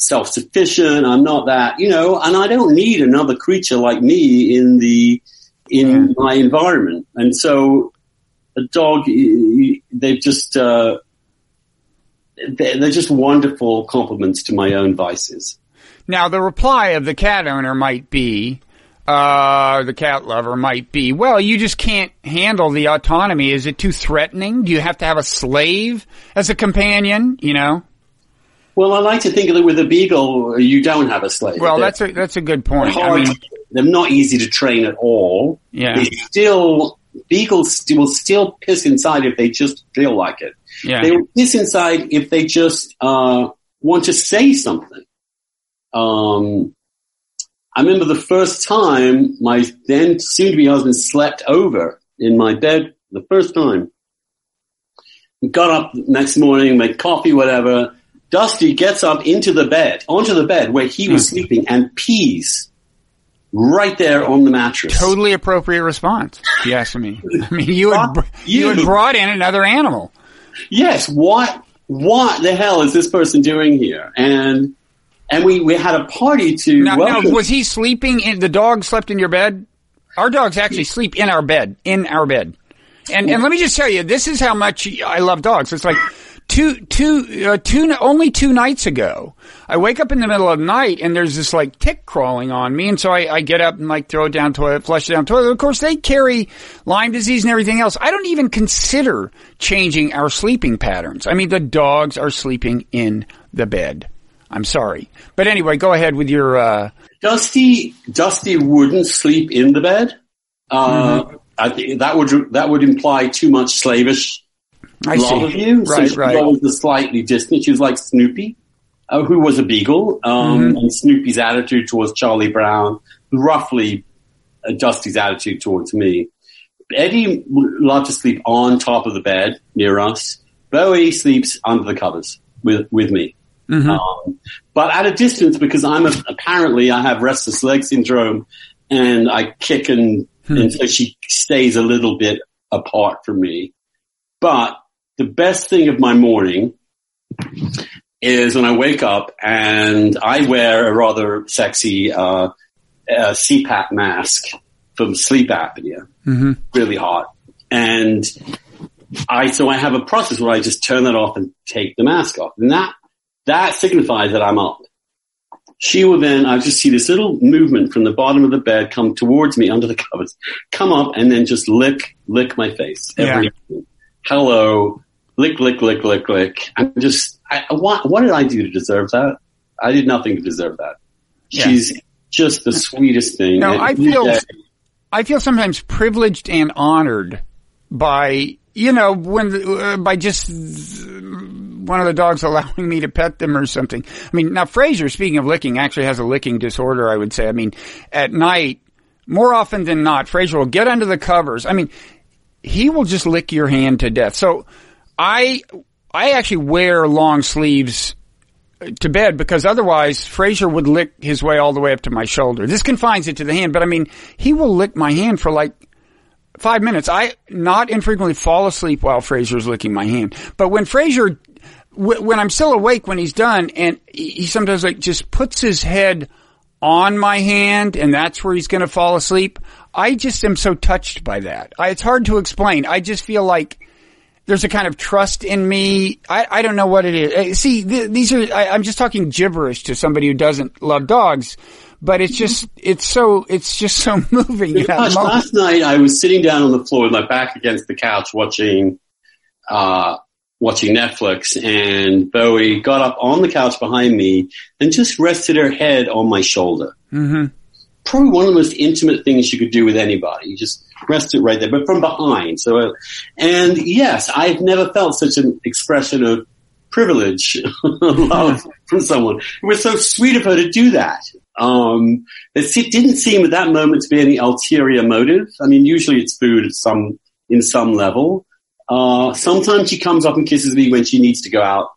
self-sufficient. I'm not that, you know, and I don't need another creature like me in the, in my environment. And so a dog, they've just, uh, they're just wonderful compliments to my own vices. Now, the reply of the cat owner might be, uh, the cat lover might be, well, you just can't handle the autonomy. Is it too threatening? Do you have to have a slave as a companion? You know? Well, I like to think that with a beagle, you don't have a slave. Well, they're, that's a that's a good point. I mean, they're not easy to train at all. Yeah, they still beagles will still piss inside if they just feel like it. Yeah, they will piss inside if they just uh, want to say something. Um, I remember the first time my then soon-to-be husband slept over in my bed. The first time, got up next morning, made coffee, whatever Dusty gets up into the bed, onto the bed where he was mm. sleeping and pees right there on the mattress. Totally appropriate response, Yes, I mean. I mean, you had, you, you had brought in another animal. Yes. What, what the hell is this person doing here? And, and we, we had a party to now, now, was he sleeping in, the dog slept in your bed? Our dogs actually sleep in our bed, in our bed. And, and let me just tell you, this is how much I love dogs. It's like, two, two, uh, two, only two nights ago, I wake up in the middle of the night and there's this like tick crawling on me. And so I, I get up and like throw it down toilet, flush it down toilet. Of course, they carry Lyme disease and everything else. I don't even consider changing our sleeping patterns. I mean, the dogs are sleeping in the bed. I'm sorry. But anyway, go ahead with your, uh, Dusty, Dusty wouldn't sleep in the bed. Uh, mm-hmm. I think that would, that would imply too much slavish I love you. So right, she right. was always slightly distant. She was like Snoopy, uh, who was a beagle, um, mm-hmm. and Snoopy's attitude towards Charlie Brown, roughly uh, Dusty's attitude towards me. Eddy loved to sleep on top of the bed near us. Bowie sleeps under the covers with with me. Mm-hmm. Um, but at a distance because I'm a, apparently I have restless leg syndrome and I kick and, hmm. and so she stays a little bit apart from me. But the best thing of my morning is when I wake up and I wear a rather sexy uh, CPAP mask from sleep apnea, mm-hmm. really hot. And I so I have a process where I just turn that off and take the mask off, and that that signifies that I'm up. She will then I just see this little movement from the bottom of the bed come towards me under the covers, come up and then just lick lick my face every yeah. hello lick, lick, lick, lick, lick. I'm just, I, what, what did I do to deserve that? I did nothing to deserve that. Yeah. She's just the sweetest thing. No, I feel, I feel sometimes privileged and honored by, you know, when, uh, by just one of the dogs allowing me to pet them or something. I mean, now Fraser, speaking of licking, actually has a licking disorder, I would say. I mean, at night, more often than not, Fraser will get under the covers. I mean, he will just lick your hand to death. So, I I actually wear long sleeves uh, to bed because otherwise Fraser would lick his way all the way up to my shoulder. This confines it to the hand, but I mean, he will lick my hand for like five minutes. I not infrequently fall asleep while Fraser's licking my hand. But when Fraser, when I'm still awake when he's done and he sometimes like just puts his head on my hand and that's where he's going to fall asleep. I just am so touched by that. I, it's hard to explain. I just feel like there's a kind of trust in me. I, I don't know what it is. Uh, see, th- these are, I, I'm just talking gibberish to somebody who doesn't love dogs, but it's just, it's so, it's just so moving. Gosh, last night I was sitting down on the floor with my back against the couch watching, uh, watching Netflix and Bowie got up on the couch behind me and just rested her head on my shoulder. hmm Probably one of the most intimate things you could do with anybody. You just rest it right there, but from behind. So, uh, and yes, I've never felt such an expression of privilege, love from someone. It was so sweet of her to do that. Um, it didn't seem at that moment to be any ulterior motive. I mean, usually it's food at some, in some level. Uh, sometimes she comes up and kisses me when she needs to go out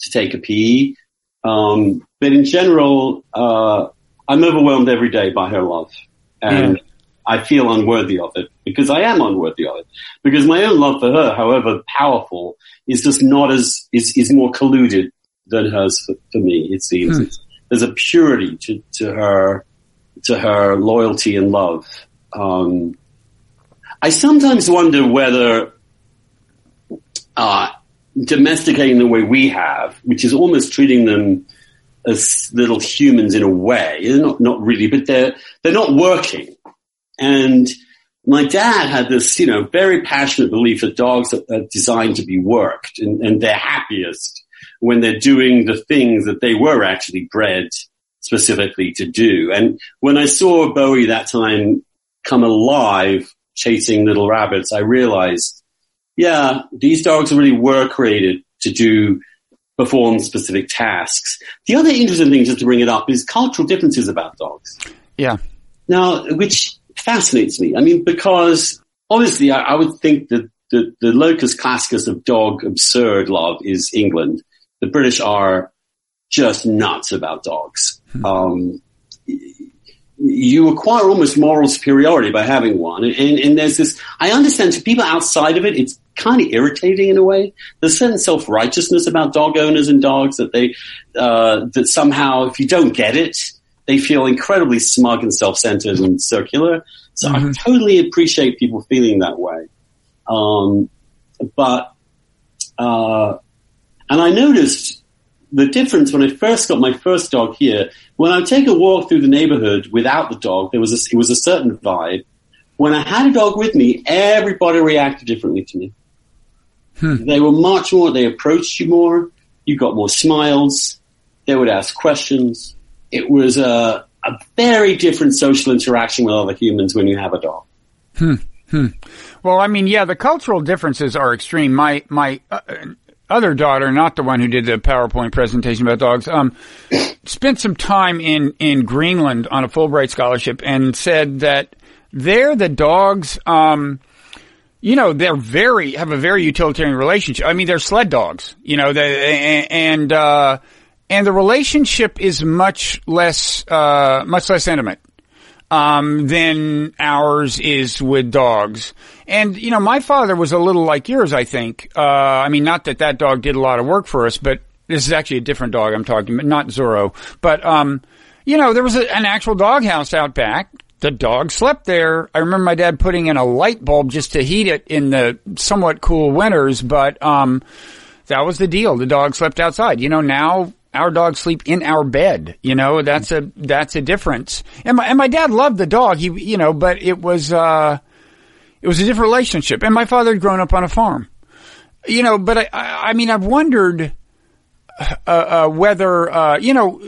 to take a pee. Um, but in general, uh, I'm overwhelmed every day by her love. And I feel unworthy of it because I am unworthy of it. Because my own love for her, however powerful, is just not as, is, is more colluded than hers for, for me, it seems. It's, there's a purity to, to her, to her loyalty and love. Um, I sometimes wonder whether, uh, domesticating the way we have, which is almost treating them as little humans in a way, they're not, not really, but they're, they're not working. And my dad had this, you know, very passionate belief that dogs are, are designed to be worked and, and they're happiest when they're doing the things that they were actually bred specifically to do. And when I saw Bowie that time come alive chasing little rabbits, I realized, yeah, these dogs really were created to do perform specific tasks. The other interesting thing, just to bring it up, is cultural differences about dogs. Yeah. Now, which fascinates me. I mean, because obviously I, I would think that the, the locus classicus of dog absurd love is England. The British are just nuts about dogs. Um, you acquire almost moral superiority by having one. And, and there's this, I understand to people outside of it, it's kind of irritating in a way. There's a certain self-righteousness about dog owners and dogs that they, uh, that somehow if you don't get it, they feel incredibly smug and self-centered and circular. So I totally appreciate people feeling that way. Um, but, uh, and I noticed the difference when I first got my first dog here. When I would take a walk through the neighborhood without the dog, there was a, it was a certain vibe. When I had a dog with me, everybody reacted differently to me. They were much more, they approached you more. You got more smiles. They would ask questions. It was a, a very different social interaction with other humans when you have a dog. Well, I mean, yeah, the cultural differences are extreme. My my uh, other daughter, not the one who did the PowerPoint presentation about dogs, um, spent some time in in Greenland on a Fulbright scholarship and said that there the dogs, um, you know, they're very have a very utilitarian relationship. I mean, they're sled dogs, you know, they, and uh, and the relationship is much less uh, much less intimate um, than ours is with dogs. And, you know, my father was a little like yours, I think. Uh, I mean, not that that dog did a lot of work for us, but this is actually a different dog I'm talking about, not Zorro. But, um, you know, there was a, an actual doghouse out back. The dog slept there. I remember my dad putting in a light bulb just to heat it in the somewhat cool winters, but, um, that was the deal. The dog slept outside. You know, now our dogs sleep in our bed. You know, that's a that's a difference. And my and my dad loved the dog. He you know, but it was uh it was a different relationship. And my father had grown up on a farm. You know, but I I, I mean I've wondered uh, uh, whether uh, you know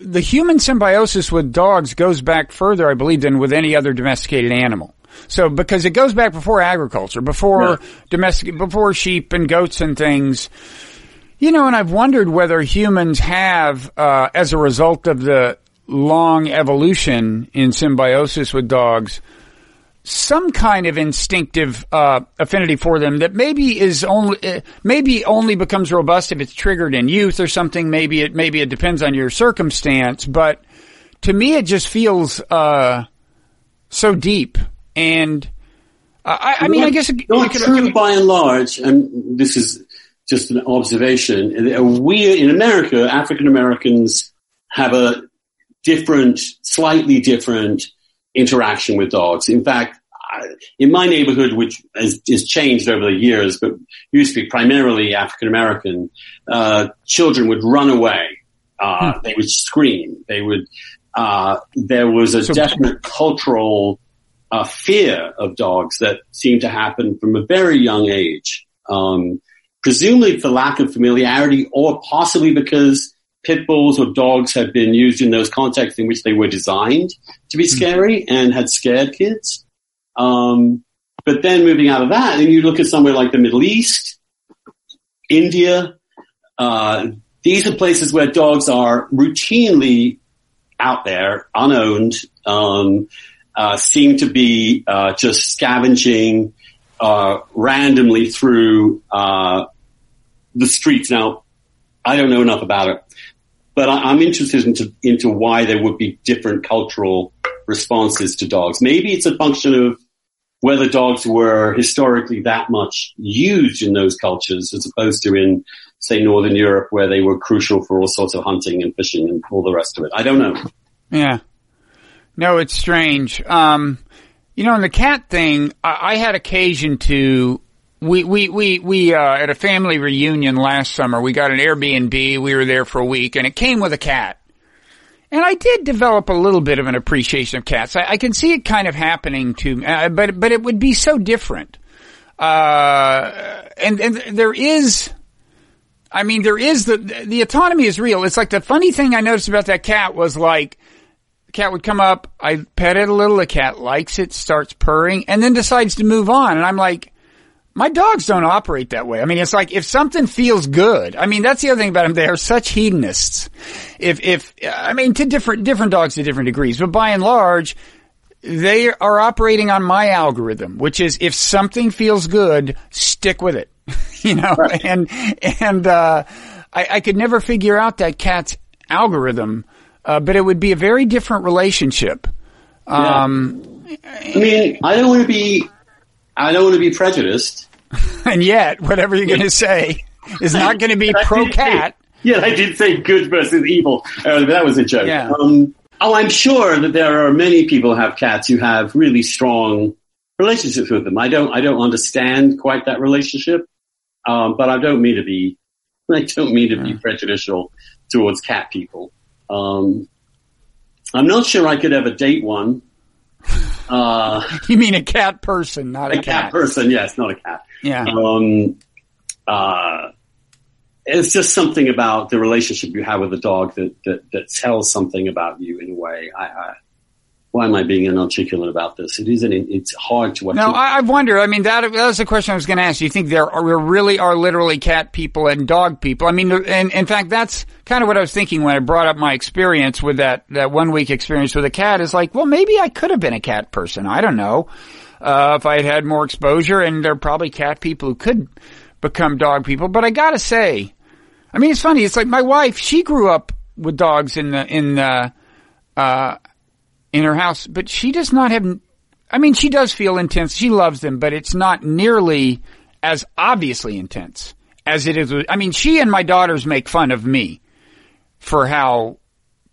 the human symbiosis with dogs goes back further, I believe, than with any other domesticated animal. So because it goes back before agriculture, before domestic, before sheep and goats and things. You know, and I've wondered whether humans have, uh, as a result of the long evolution in symbiosis with dogs, some kind of instinctive uh, affinity for them that maybe is only uh, maybe only becomes robust if it's triggered in youth or something. Maybe it maybe it depends on your circumstance, but to me, it just feels uh, so deep. And I, I mean, I guess it, not it could- true by and large, and this is just an observation. We in America, African Americans have a different, slightly different interaction with dogs. In fact, in my neighborhood, which has, has, changed over the years, but used to be primarily African American, uh, children would run away. Uh, hmm. They would scream. They would. Uh, there was a so, definite cultural uh, fear of dogs that seemed to happen from a very young age. Um, presumably for lack of familiarity, or possibly because pit bulls or dogs have been used in those contexts in which they were designed to be hmm. scary and had scared kids. Um, but then moving out of that, and you look at somewhere like the Middle East, India, uh, these are places where dogs are routinely out there, unowned, um, uh, seem to be uh, just scavenging uh, randomly through uh, the streets. Now, I don't know enough about it, but I, am interested into, into why there would be different cultural responses to dogs. Maybe it's a function of whether dogs were historically that much used in those cultures as opposed to in, say, Northern Europe where they were crucial for all sorts of hunting and fishing and all the rest of it. I don't know. Yeah. No, it's strange. Um, you know, in the cat thing, I, I had occasion to we we we we uh, at a family reunion last summer. We got an Airbnb. We were there for a week, and it came with a cat. And I did develop a little bit of an appreciation of cats. I, I can see it kind of happening to, uh, but but it would be so different. Uh, and and there is, I mean, there is the the autonomy is real. It's like the funny thing I noticed about that cat was like, the cat would come up, I pet it a little, the cat likes it, starts purring, and then decides to move on, and I'm like, my dogs don't operate that way. I mean, it's like if something feels good. I mean, that's the other thing about them. They are such hedonists. If, if, I mean, to different, different dogs to different degrees, but by and large, they are operating on my algorithm, which is if something feels good, stick with it. you know, right. and, and, uh, I, I, could never figure out that cat's algorithm, uh, but it would be a very different relationship. Yeah. Um, I mean, I don't want to be I don't want to be prejudiced. and yet, whatever you're going to say is not going to be pro cat. Yeah, I did say good versus evil. Uh, that was a joke. Yeah. Um, oh, I'm sure that there are many people who have cats who have really strong relationships with them. I don't, I don't understand quite that relationship. Um, but I don't mean to be, I don't mean to be prejudicial towards cat people. Um, I'm not sure I could ever date one. Uh, you mean a cat person, not a, a cat. cat. person? Yes, not a cat. Yeah. Um, uh, it's just something about the relationship you have with a dog that, that, that tells something about you in a way. I, I, why am I being inarticulate about this? It isn't. It's hard to. No, I, I wonder. I mean, that, that was the question I was going to ask. Do you think there are, really are literally cat people and dog people? I mean, and in fact, that's kind of what I was thinking when I brought up my experience with that that one week experience with a cat. Is like, well, maybe I could have been a cat person. I don't know uh, if I had had more exposure, and there are probably cat people who could become dog people. But I gotta say, I mean, it's funny. It's like my wife. She grew up with dogs in the in the. Uh, in her house, but she does not have, I mean, she does feel intense. She loves them, but it's not nearly as obviously intense as it is. With, I mean, she and my daughters make fun of me for how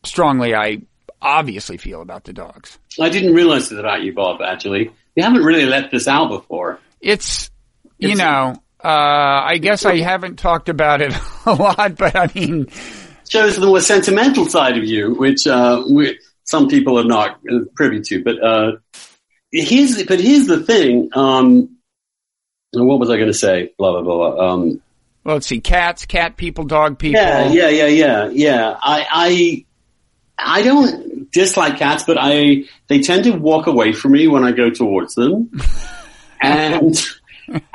strongly I obviously feel about the dogs. I didn't realize that about you, Bob, actually. You haven't really let this out before. It's, you it's, know, uh, I guess I haven't talked about it a lot, but I mean, shows the more sentimental side of you, which, uh, we, some people are not privy to. But uh, here's but here's the thing. Um, what was I going to say? Blah blah blah. blah. Um, well, let's see. Cats, cat people, dog people. Yeah, yeah, yeah, yeah, yeah. I, I, I don't dislike cats, but I they tend to walk away from me when I go towards them, and.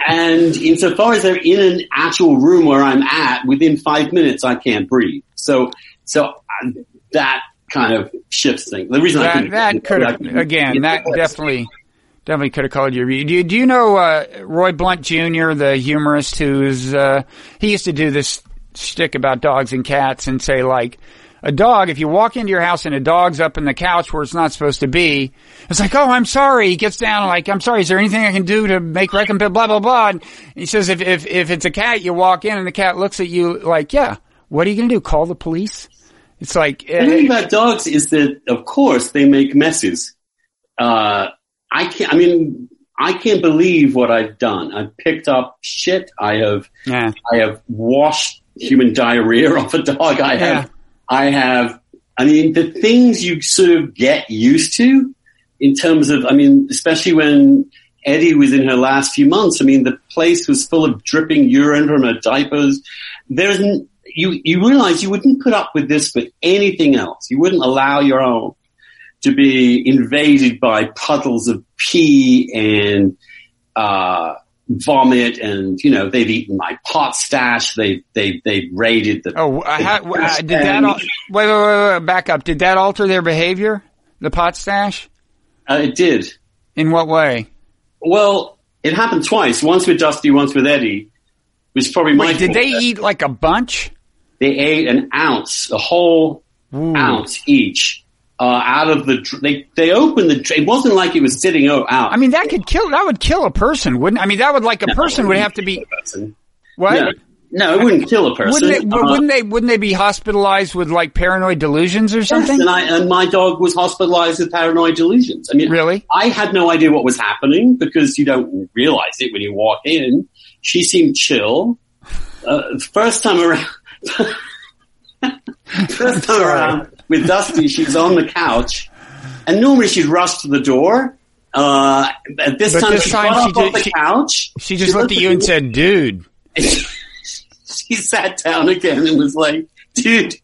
and insofar as they're in an actual room where I'm at, within five minutes I can't breathe. So, so uh, that kind of shifts things. The reason that, that could have, again, that definitely, definitely could have called you. Do you, do you know, uh, Roy Blount Jr., the humorist who's, uh, he used to do this stick about dogs and cats and say like, a dog, if you walk into your house and a dog's up in the couch where it's not supposed to be, it's like, oh, I'm sorry. He gets down like, I'm sorry. Is there anything I can do to make recompense? Blah, blah, blah. And he says, if, if, if it's a cat, you walk in and the cat looks at you like, yeah, what are you going to do? Call the police? It's like The thing about dogs is that, of course, they make messes. Uh, I can't. I mean, I can't believe what I've done. I've picked up shit. I have. yeah. I have washed human diarrhea off a dog. I have. Yeah. I have. I mean, the things you sort of get used to in terms of. I mean, especially when Eddy was in her last few months. I mean, the place was full of dripping urine from her diapers. There's you. You realize you wouldn't put up with this for anything else. You wouldn't allow your home to be invaded by puddles of pee and uh, vomit, and you know they've eaten my pot stash. They they they've raided the. Oh, how, uh, did that? Al- wait, wait, wait, wait, back up. Did that alter their behavior? The pot stash? Uh, it did. In what way? Well, it happened twice. Once with Dusty, once with Eddy. Which is probably my. Wait, did they eat like a bunch? They ate an ounce, a whole Ooh. ounce each. Uh, out of the, they they opened the. It wasn't like it was sitting out. I mean, that could kill. That would kill a person, wouldn't? I mean, that would like a person would have to be what? No, no, it wouldn't kill a person. Wouldn't they? Uh, Wouldn't they? Wouldn't they be hospitalized with like paranoid delusions or Yes, something? and, I, and my dog was hospitalized with paranoid delusions. I mean, Really? I had no idea what was happening because you don't realize it when you walk in. She seemed chill. Uh, first time around, first time around with Dusty, she was on the couch, and normally she'd rush to the door. Uh, at this But time, this she time she ju- the she- couch. She just looked at you and said, "Dude." she sat down again and was like, dude,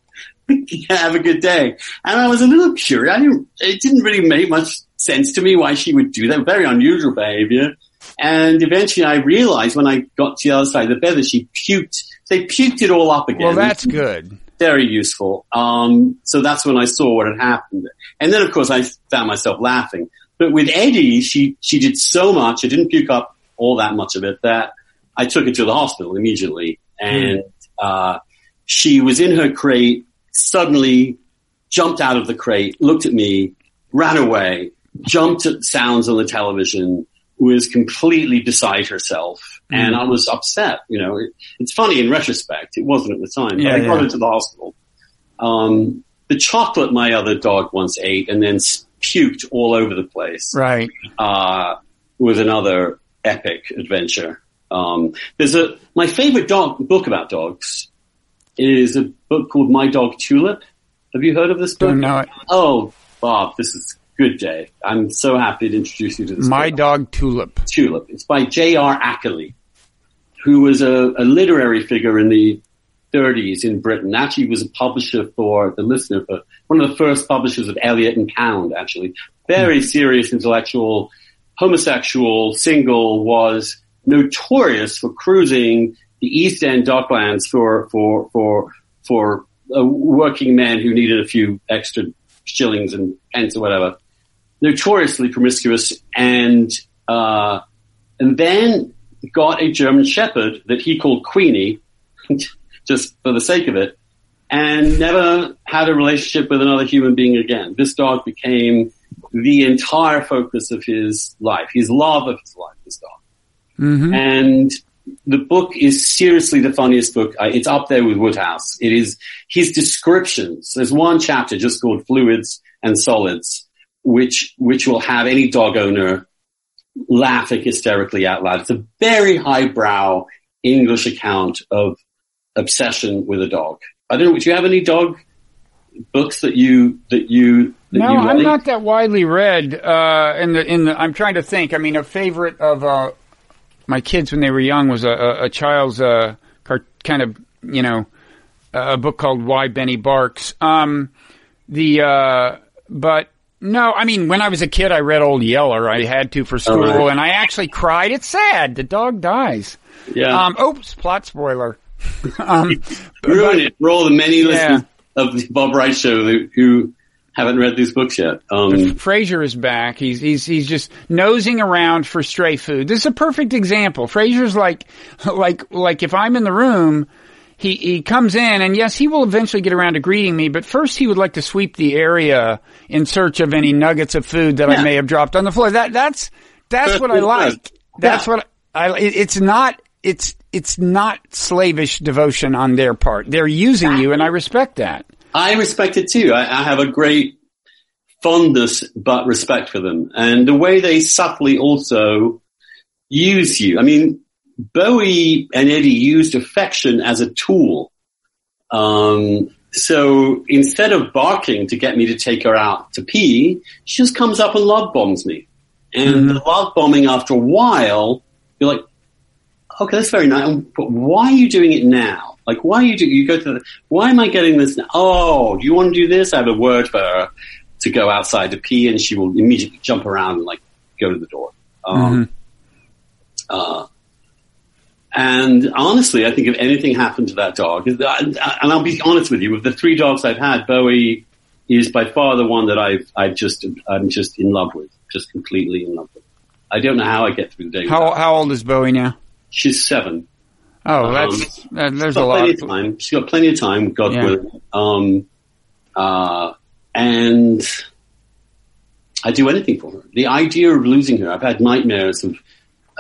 have a good day. And I was a little curious. I didn't, it didn't really make much sense to me why she would do that. Very unusual behavior. And eventually I realized when I got to the other side of the bed that she puked. They puked it all up again. Well, that's good. very useful. Um, so that's when I saw what had happened. And then of course I found myself laughing. But with Eddy, she, she did so much. I didn't puke up all that much of it that I took her to the hospital immediately. And, uh, she was in her crate, suddenly jumped out of the crate, looked at me, ran away, jumped at sounds on the television, was completely beside herself. And I was upset. You know, it, it's funny in retrospect. It wasn't at the time. Yeah, I got yeah. her to the hospital. Um, the chocolate my other dog once ate and then puked all over the place Right. uh, was another epic adventure. Um, there's a my favorite dog book about dogs is a book called My Dog Tulip. Have you heard of this book? It. Oh, Bob, this is good day. I'm so happy to introduce you to this. My book. dog Tulip. Tulip. It's by J.R. Ackerley, who was a, a literary figure in the 30s in Britain. Actually, was a publisher for the listener, for one of the first publishers of Eliot and Pound. Actually, very serious intellectual, homosexual, single, was notorious for cruising the East End docklands for for for for uh, working men who needed a few extra shillings and pence or whatever notoriously promiscuous and uh, and then got a German Shepherd that he called Queenie, just for the sake of it, and never had a relationship with another human being again. This dog became the entire focus of his life, his love of his life. This dog, Mm-hmm. and the book is seriously the funniest book. I- It's up there with Wodehouse. It is his descriptions. There's one chapter just called Fluids and Solids, which which will have any dog owner laughing hysterically out loud. It's a very highbrow English account of obsession with a dog. I don't know. Do you have any dog books that you that you that No, you I'm like? not that widely read. Uh, in the in the, I'm trying to think. I mean, a favorite of uh, my kids when they were young was a, a, a child's uh, car, kind of you know a book called Why Benny Barks. Um, the uh, but no, I mean when I was a kid, I read Old Yeller. I had to for school, right. and I actually cried. It's sad. The dog dies. Yeah, Um, oops, plot spoiler. um, ruin it for all the many Yeah. listeners of the Bob Wright show who, who haven't read these books yet. Um, Frasier is back. He's he's he's just nosing around for stray food. This is a perfect example. Frasier's like like like if I'm in the room, he he comes in and yes, he will eventually get around to greeting me, but first he would like to sweep the area in search of any nuggets of food that I may have dropped on the floor. That that's that's what I like. That's Yeah. what I it, it's not it's it's not slavish devotion on their part. They're using you and I respect that. I respect it too. I, I have a great fondness but respect for them. And the way they subtly also use you. I mean, Bowie and Eddy used affection as a tool. Um, so instead of barking to get me to take her out to pee, she just comes up and love bombs me. And mm-hmm. the love bombing after a while, you're like, okay, that's very nice. But why are you doing it now? Like, why are you do, you go to the, why am I getting this now? Oh, do you want to do this? I have a word for her to go outside to pee and she will immediately jump around and like go to the door. Um, mm-hmm. uh, and honestly, I think if anything happened to that dog, and I'll be honest with you, with the three dogs I've had, Bowie is by far the one that I've, I've just, I'm just in love with, just completely in love with. I don't know how I get through the day. How, how old is Bowie now? She's seven. Oh, that's, um, that, there's a lot. Of time. She's got plenty of time, God yeah. willing. Um, uh, and I do anything for her. The idea of losing her, I've had nightmares of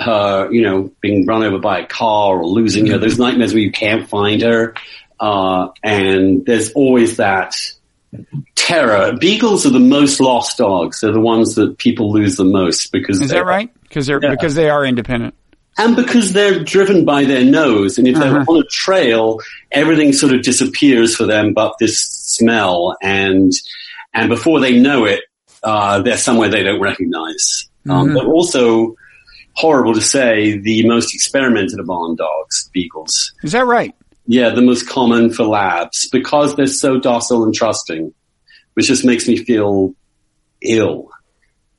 her, you know, being run over by a car or losing her. There's nightmares where you can't find her. Uh, and there's always that terror. Beagles are the most lost dogs. They're the ones that people lose the most because is that right? Because they're yeah. because they are independent and because they're driven by their nose. And if uh-huh. they're on a trail, everything sort of disappears for them, but this smell and and before they know it, uh, they're somewhere they don't recognize. Um, mm-hmm. but also horrible to say, the most experimented upon dogs, beagles. Is that right? Yeah, the most common for labs because they're so docile and trusting, which just makes me feel ill.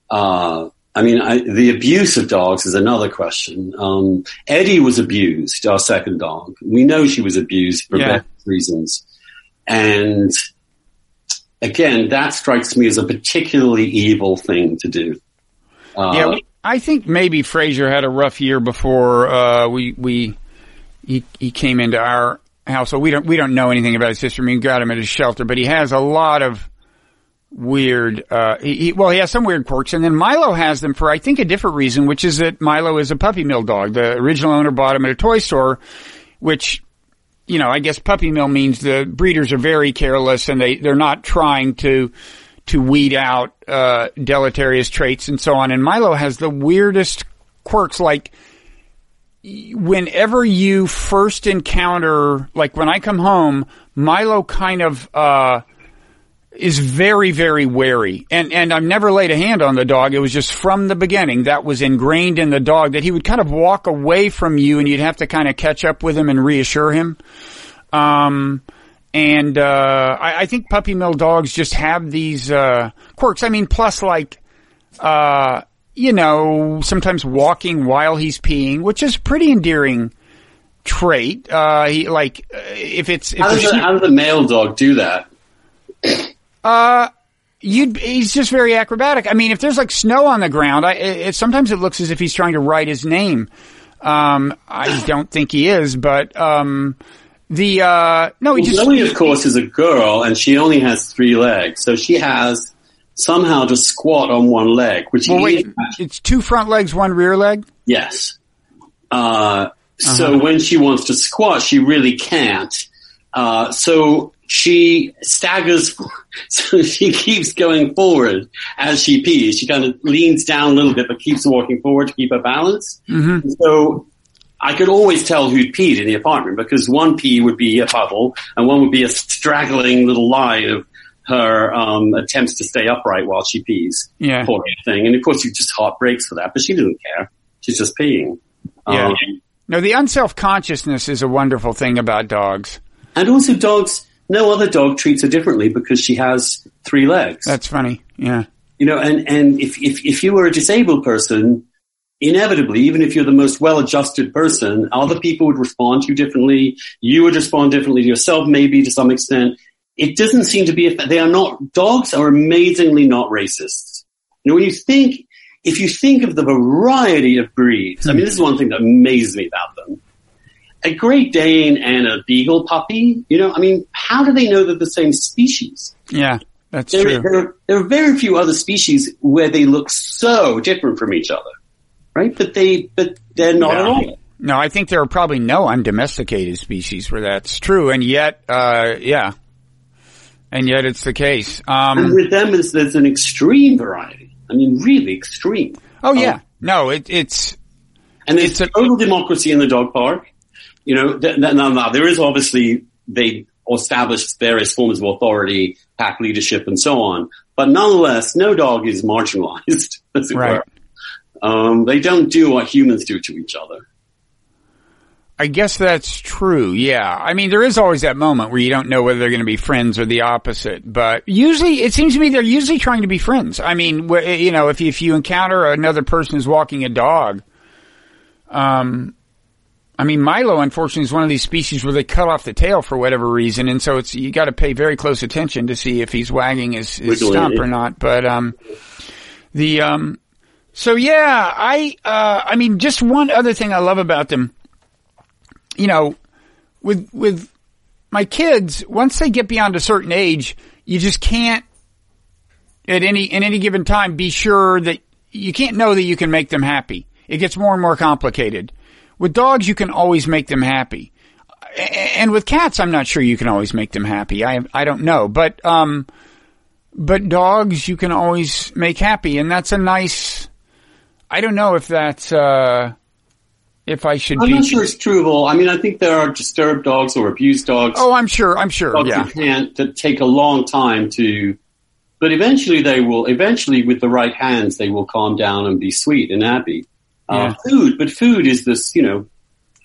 Uh, I mean, I, the abuse of dogs is another question. Um, Eddy was abused, our second dog. We know she was abused for yeah. reasons. And again, that strikes me as a particularly evil thing to do. Uh, yeah, I think maybe Fraser had a rough year before uh, we we he, he came into our house. So we don't we don't know anything about his history. I mean, we got him at his shelter, but he has a lot of weird. Uh, he, he, well, he has some weird quirks, and then Milo has them for I think a different reason, which is that Milo is a puppy mill dog. The original owner bought him at a toy store, which you know I guess puppy mill means the breeders are very careless and they they're not trying to to weed out uh, deleterious traits and so on. And Milo has the weirdest quirks, like whenever you first encounter, like when I come home, Milo kind of uh, is very, very wary. And and I've never laid a hand on the dog. It was just from the beginning that was ingrained in the dog that he would kind of walk away from you, and you'd have to kind of catch up with him and reassure him. Um, and uh, I, I, think puppy mill dogs just have these uh, quirks. I mean, plus like, uh, you know, sometimes walking while he's peeing, which is pretty endearing trait. Uh, he like if it's if how, does the, how does male dog do that? Uh, you he's just very acrobatic. I mean, if there's like snow on the ground, I, it, sometimes it looks as if he's trying to write his name. Um, I don't think he is, but um, the uh, no, he well, just. Zoe, of course, is a girl, and she only has three legs, so she has somehow to squat on one leg, which well, wait, it's two front legs, one rear leg. Yes. Uh, uh-huh. So when she wants to squat, she really can't. Uh, so she staggers, so she keeps going forward as she pees. She kind of leans down a little bit, but keeps walking forward to keep her balance. Mm-hmm. So I could always tell who'd peed in the apartment because one pee would be a puddle and one would be a straggling little line of her um, attempts to stay upright while she pees. Yeah. Poor thing. And of course, you just heart breaks for that, but she doesn't care. She's just peeing. Yeah. Um, no, the unself consciousness is a wonderful thing about dogs. And also, dogs, no other dog treats her differently because she has three legs. That's funny. Yeah. You know, and, and if, if, if you were a disabled person, inevitably, even if you're the most well-adjusted person, other people would respond to you differently. You would respond differently to yourself, maybe to some extent. It doesn't seem to be, they are not, dogs are amazingly not racist. You know, when you think, if you think of the variety of breeds, I mean, this is one thing that amazes me about them. A Great Dane and a Beagle puppy, you know, I mean, how do they know they're the same species? Yeah, that's there, true. There, there are very few other species where they look so different from each other right? But they, but they're not at all. No, I think there are probably no undomesticated species where that's true, and yet, uh, yeah, And yet it's the case. and Um, with them, there's, there's an extreme variety. I mean, really extreme. oh yeah, no, it, it's And there's It's a- total democracy in the dog park. You know, th- th- now, now there is obviously they established various forms of authority, pack leadership, and so on. But nonetheless, no dog is marginalized, as it Right. were. Um, they don't do what humans do to each other. I guess that's true. Yeah. I mean, there is always that moment where you don't know whether they're going to be friends or the opposite, but usually it seems to me they're usually trying to be friends. I mean, you know, if you, if you encounter another person who's walking a dog, um, I mean, Milo, unfortunately, is one of these species where they cut off the tail for whatever reason, and so it's you got to pay very close attention to see if he's wagging his, his stump or not. But um, the um, so yeah, I uh, I mean, just one other thing I love about them, you know, with with my kids, once they get beyond a certain age, you just can't at any in any given time be sure that you can't know that you can make them happy. It gets more and more complicated. With dogs, you can always make them happy. And with cats, I'm not sure you can always make them happy. I I don't know, but um, but dogs you can always make happy, and that's a nice. I don't know if that's uh, if I should I'm be. not sure it's true of all. I mean, I think there are disturbed dogs or abused dogs. Oh, I'm sure. I'm sure. dogs Yeah. that can't that take a long time to, but eventually they will. Eventually, with the right hands, they will calm down and be sweet and happy. Uh, food, but food is this. You know,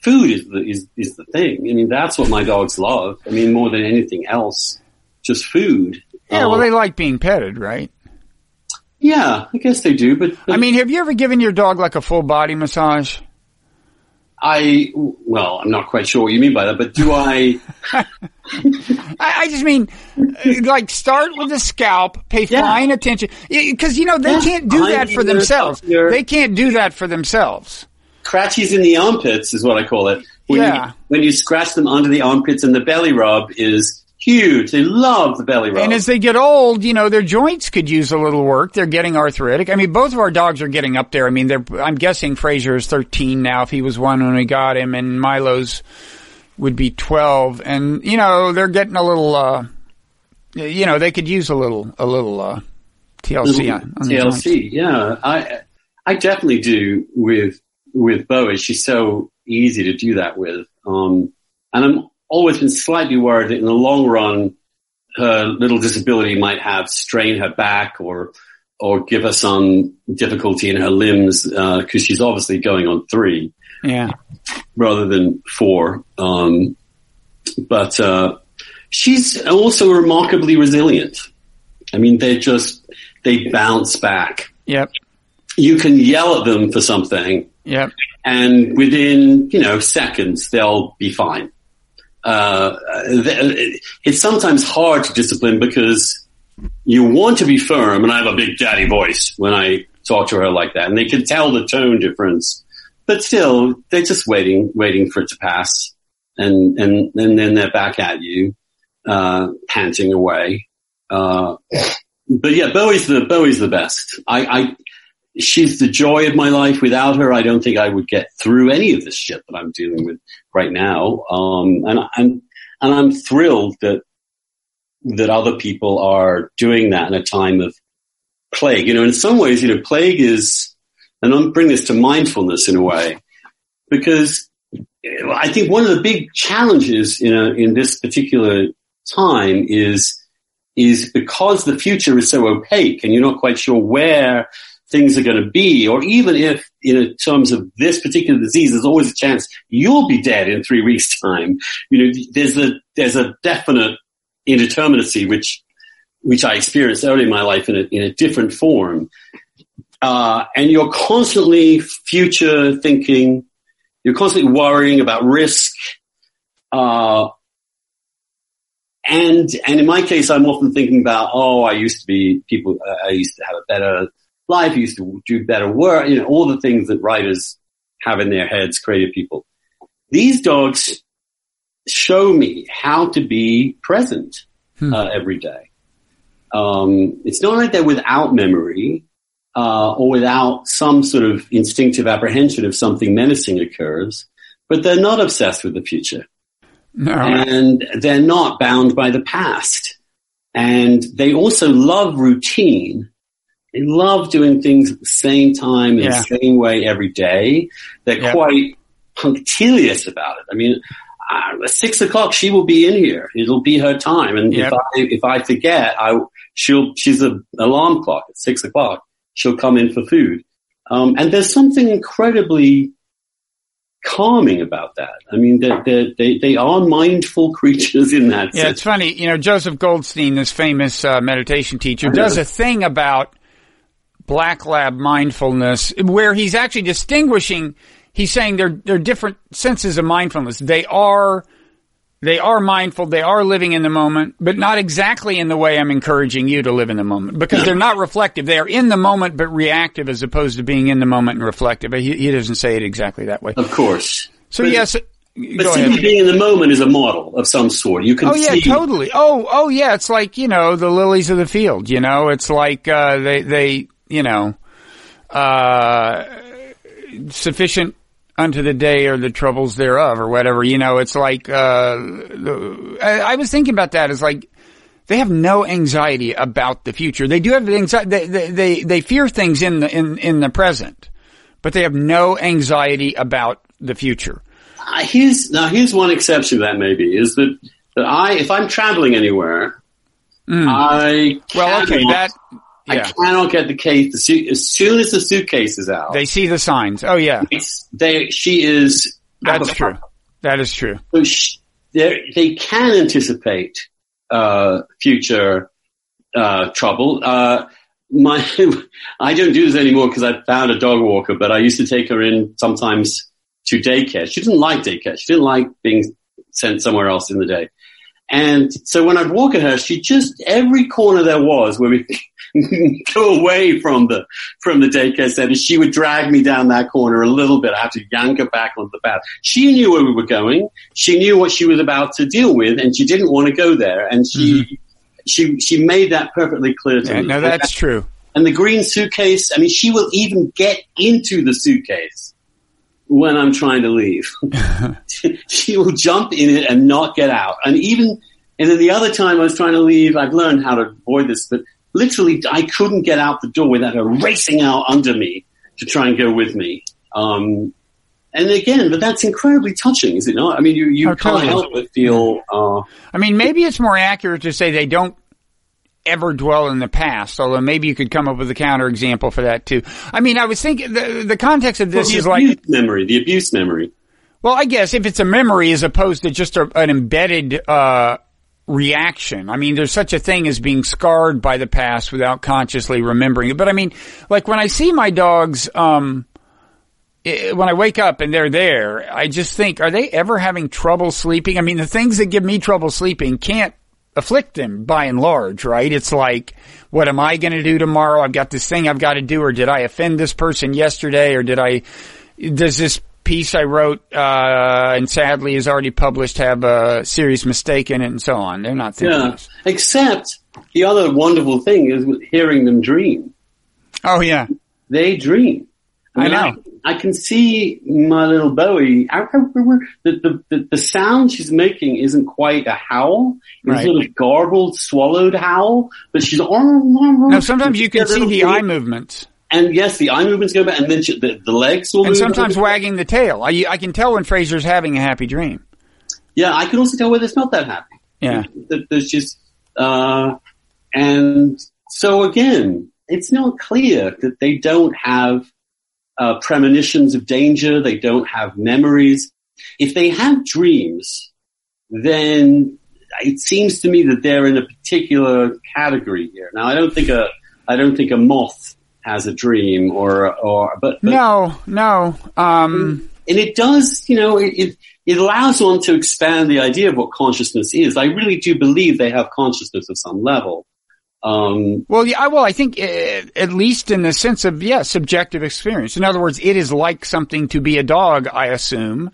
food is the is is the thing. I mean, that's what my dogs love. I mean, more than anything else, just food. Yeah. Uh, Well, they like being petted, right? Yeah, I guess they do. But, but I mean, have you ever given your dog like a full body massage? I well, I'm not quite sure what you mean by that. But do I? I, I just mean, uh, like, start with the scalp, pay Yeah. fine attention, because you know they Yeah. can't do that for themselves. They can't do that for themselves. Scratchies in the armpits is what I call it. When Yeah. You, when you scratch them under the armpits and the belly rub is huge. They love the belly rub. And as they get old, you know, their joints could use a little work. They're getting arthritic. I mean, both of our dogs are getting up there. I mean, they're, I'm guessing Fraser is 13 now if he was one when we got him and Milo's would be 12. And, you know, they're getting a little, uh, you know, they could use a little, a little, uh, TLC on, on. TLC. Yeah, I I definitely do with with Bowie. She's so easy to do that with. Um, and I'm always been slightly worried that in the long run, her little disability might have strain her back or or give her some difficulty in her limbs because she's obviously going on three Yeah. rather than four. Um, but uh, she's also remarkably resilient. I mean, they just they bounce back. Yep. You can yell at them for something, Yep. and within you know seconds they'll be fine. Uh, it's sometimes hard to discipline because you want to be firm, and I have a big daddy voice when I talk to her like that, and they can tell the tone difference. But still, they're just waiting, waiting for it to pass, and and and then they're back at you, uh, panting away. Uh, but yeah, Bowie's the Bowie's the best. I, I she's the joy of my life. Without her, I don't think I would get through any of this shit that I'm dealing with right now. Um, and I'm and I'm thrilled that that other people are doing that in a time of plague. You know, in some ways, you know, plague is, and I'm bringing this to mindfulness in a way, because I think one of the big challenges in a, in this particular time is is because the future is so opaque and you're not quite sure where things are going to be, or even if in terms of this particular disease, there's always a chance you'll be dead in three weeks' time. You know, there's a there's a definite indeterminacy which which I experienced early in my life in a, in a different form, uh, and you're constantly future thinking. You're constantly worrying about risk. Uh, and and in my case, I'm often thinking about, oh, I used to be people. Uh, I used to have a better life. Used to do better work. You know, all the things that writers have in their heads, creative people. These dogs show me how to be present uh, every day. Um, it's not like they're without memory uh, or without some sort of instinctive apprehension if something menacing occurs, but they're not obsessed with the future No. and they're not bound by the past. And they also love routine. They love doing things at the same time in Yeah. the same way every day. They're Yeah. quite punctilious about it. I mean, uh, at six o'clock, she will be in here. It'll be her time. And Yep. if I, if I forget, I, she'll, she's an alarm clock at six o'clock. She'll come in for food. Um, and there's something incredibly calming about that. I mean, they they they they are mindful creatures in that Yeah, sense. it's funny. You know, Joseph Goldstein, this famous uh, meditation teacher, does a thing about black lab mindfulness where he's actually distinguishing. He's saying they're they're different senses of mindfulness. They are they are mindful. They are living in the moment, but not exactly in the way I'm encouraging you to live in the moment because they're not reflective. They are in the moment but reactive as opposed to being in the moment and reflective. He, he doesn't say it exactly that way. Of course. So But- yes, But simply being in the moment is a model of some sort. You can Oh yeah, see. totally. Oh, oh yeah. It's like you know the lilies of the field. You know, it's like uh, they they you know uh, sufficient unto the day or the troubles thereof or whatever. You know, it's like uh, the, I, I was thinking about that. It's like they have no anxiety about the future. They do have anxiety. They, they they they fear things in the in in the present, but they have no anxiety about the future. Uh, here's now here's one exception to that maybe is that that I if I'm traveling anywhere, I Hmm. Well, okay, that I cannot get the case. The suit, as soon as the suitcase is out, They see the signs. Oh yeah. it's, they she is. That's true. That is true. So sh- they they can anticipate uh, future uh, trouble. Uh, my I don't do this anymore because I found a dog walker, but I used to take her in sometimes to daycare. She didn't like daycare. She didn't like being sent somewhere else in the day. And so when I'd walk at her, she just every corner there was where we go away from the from the daycare center, she would drag me down that corner a little bit. I had to yank her back onto the path. She knew where we were going. She knew what she was about to deal with, and she didn't want to go there. And she she she made that perfectly clear to Mm-hmm. Yeah, me. no, that's true. And the green suitcase, I mean, she will even get into the suitcase when I'm trying to leave. she will jump in it and not get out. And even, and then the other time I was trying to leave, I've learned how to avoid this, but literally I couldn't get out the door without her racing out under me to try and go with me. Um, and again, but that's incredibly touching, is it not? I mean, you, you Oh, can't totally. help but feel, uh, I mean, maybe it's more accurate to say they don't ever dwell in the past, although maybe you could come up with a counterexample for that too. I mean, I was thinking the, the context of this the is like, memory, the abuse memory. well, I guess if it's a memory as opposed to just a, an embedded, uh, reaction. I mean, there's such a thing as being scarred by the past without consciously remembering it. But I mean, like when I see my dogs, um, i- when I wake up and they're there, I just think, are they ever having trouble sleeping? I mean, the things that give me trouble sleeping can't afflict them by and large, right? It's like, what am I going to do tomorrow? I've got this thing I've got to do, or did I offend this person yesterday, or did I, does this piece I wrote, uh, and sadly is already published have a serious mistake in it and so on? They're not thinking Yeah. this. Except the other wonderful thing is hearing them dream. Oh yeah. They dream. I mean, know. I, can see my little Bowie. I, I, the, the, the, sound she's making isn't quite a howl. It's Right. a sort of garbled, swallowed howl. But she's No, sometimes you can see the eye movements. And yes, the eye movements go back, and then she, the, the legs will And sometimes wagging the tail. I, I can tell when Fraser's having a happy dream. Yeah, I can also tell whether it's not that happy. Yeah. There's just, uh, and so again, it's not clear that they don't have uh, premonitions of danger. They don't have memories. If they have dreams, then it seems to me that they're in a particular category here. Now, I don't think a, I don't think a moth has a dream or, or, but, but No, no. Um, and it does, you know, it, it, it allows one to expand the idea of what consciousness is. I really do believe they have consciousness at some level. Um, well, yeah, I- well, I think uh, at least in the sense of, yeah, subjective experience. In other words, it is like something to be a dog, I assume.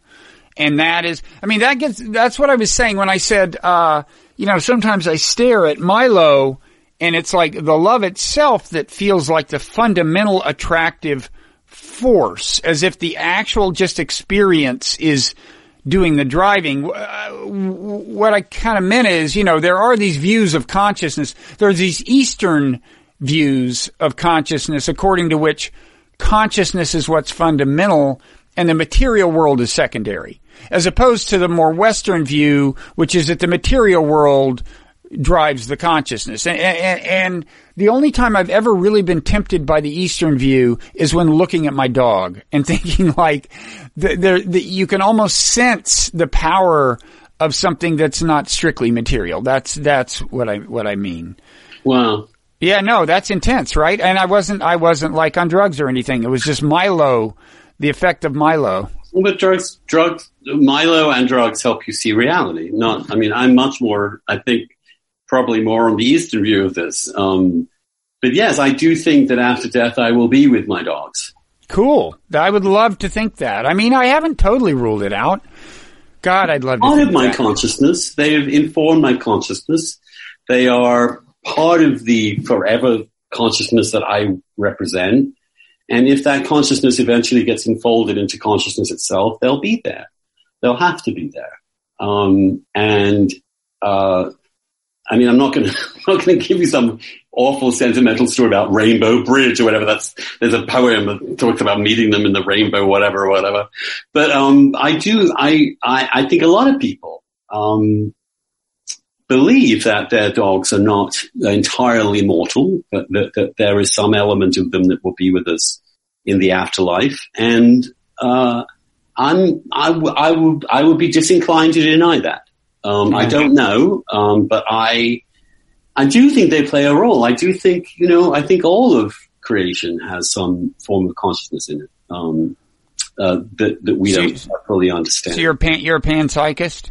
And that is, I mean, that gets, that's what I was saying when I said, uh, you know, sometimes I stare at Milo and it's like the love itself that feels like the fundamental attractive force, as if the actual just experience is doing the driving. Uh, what I kind of meant is, you know, there are these views of consciousness. There's these Eastern views of consciousness according to which consciousness is what's fundamental and the material world is secondary. As opposed to the more Western view, which is that the material world drives the consciousness. And, and, and, the only time I've ever really been tempted by the Eastern view is when looking at my dog and thinking like, the, the, the, you can almost sense the power of something that's not strictly material. That's, that's what I, what I mean. Wow. Yeah, no, that's intense, right? And I wasn't, I wasn't like on drugs or anything. It was just Milo, the effect of Milo. But drugs, drugs, Milo and drugs help you see reality. Not, I mean, I'm much more, I think, probably more on the Eastern view of this. Um, but yes, I do think that after death I will be with my dogs. Cool. I would love to think that. I mean, I haven't totally ruled it out. God, I'd love to. Part of my that. consciousness. They have informed my consciousness. They are part of the forever consciousness that I represent. And if that consciousness eventually gets enfolded into consciousness itself, they'll be there. They'll have to be there. Um, and uh, I mean, I'm not going to not going to give you some awful sentimental story about Rainbow Bridge or whatever. That's there's a poem that talks about meeting them in the rainbow, whatever, whatever. But um, I do. I, I, I think a lot of people um, believe that their dogs are not entirely mortal. That, that, that there is some element of them that will be with us in the afterlife, and uh, I'm I, w- I would I would be disinclined to deny that. Um, I don't know, um, but I, I do think they play a role. I do think, you know, I think all of creation has some form of consciousness in it um, uh, that that we so don't fully understand. So you're a pan, you're a panpsychist.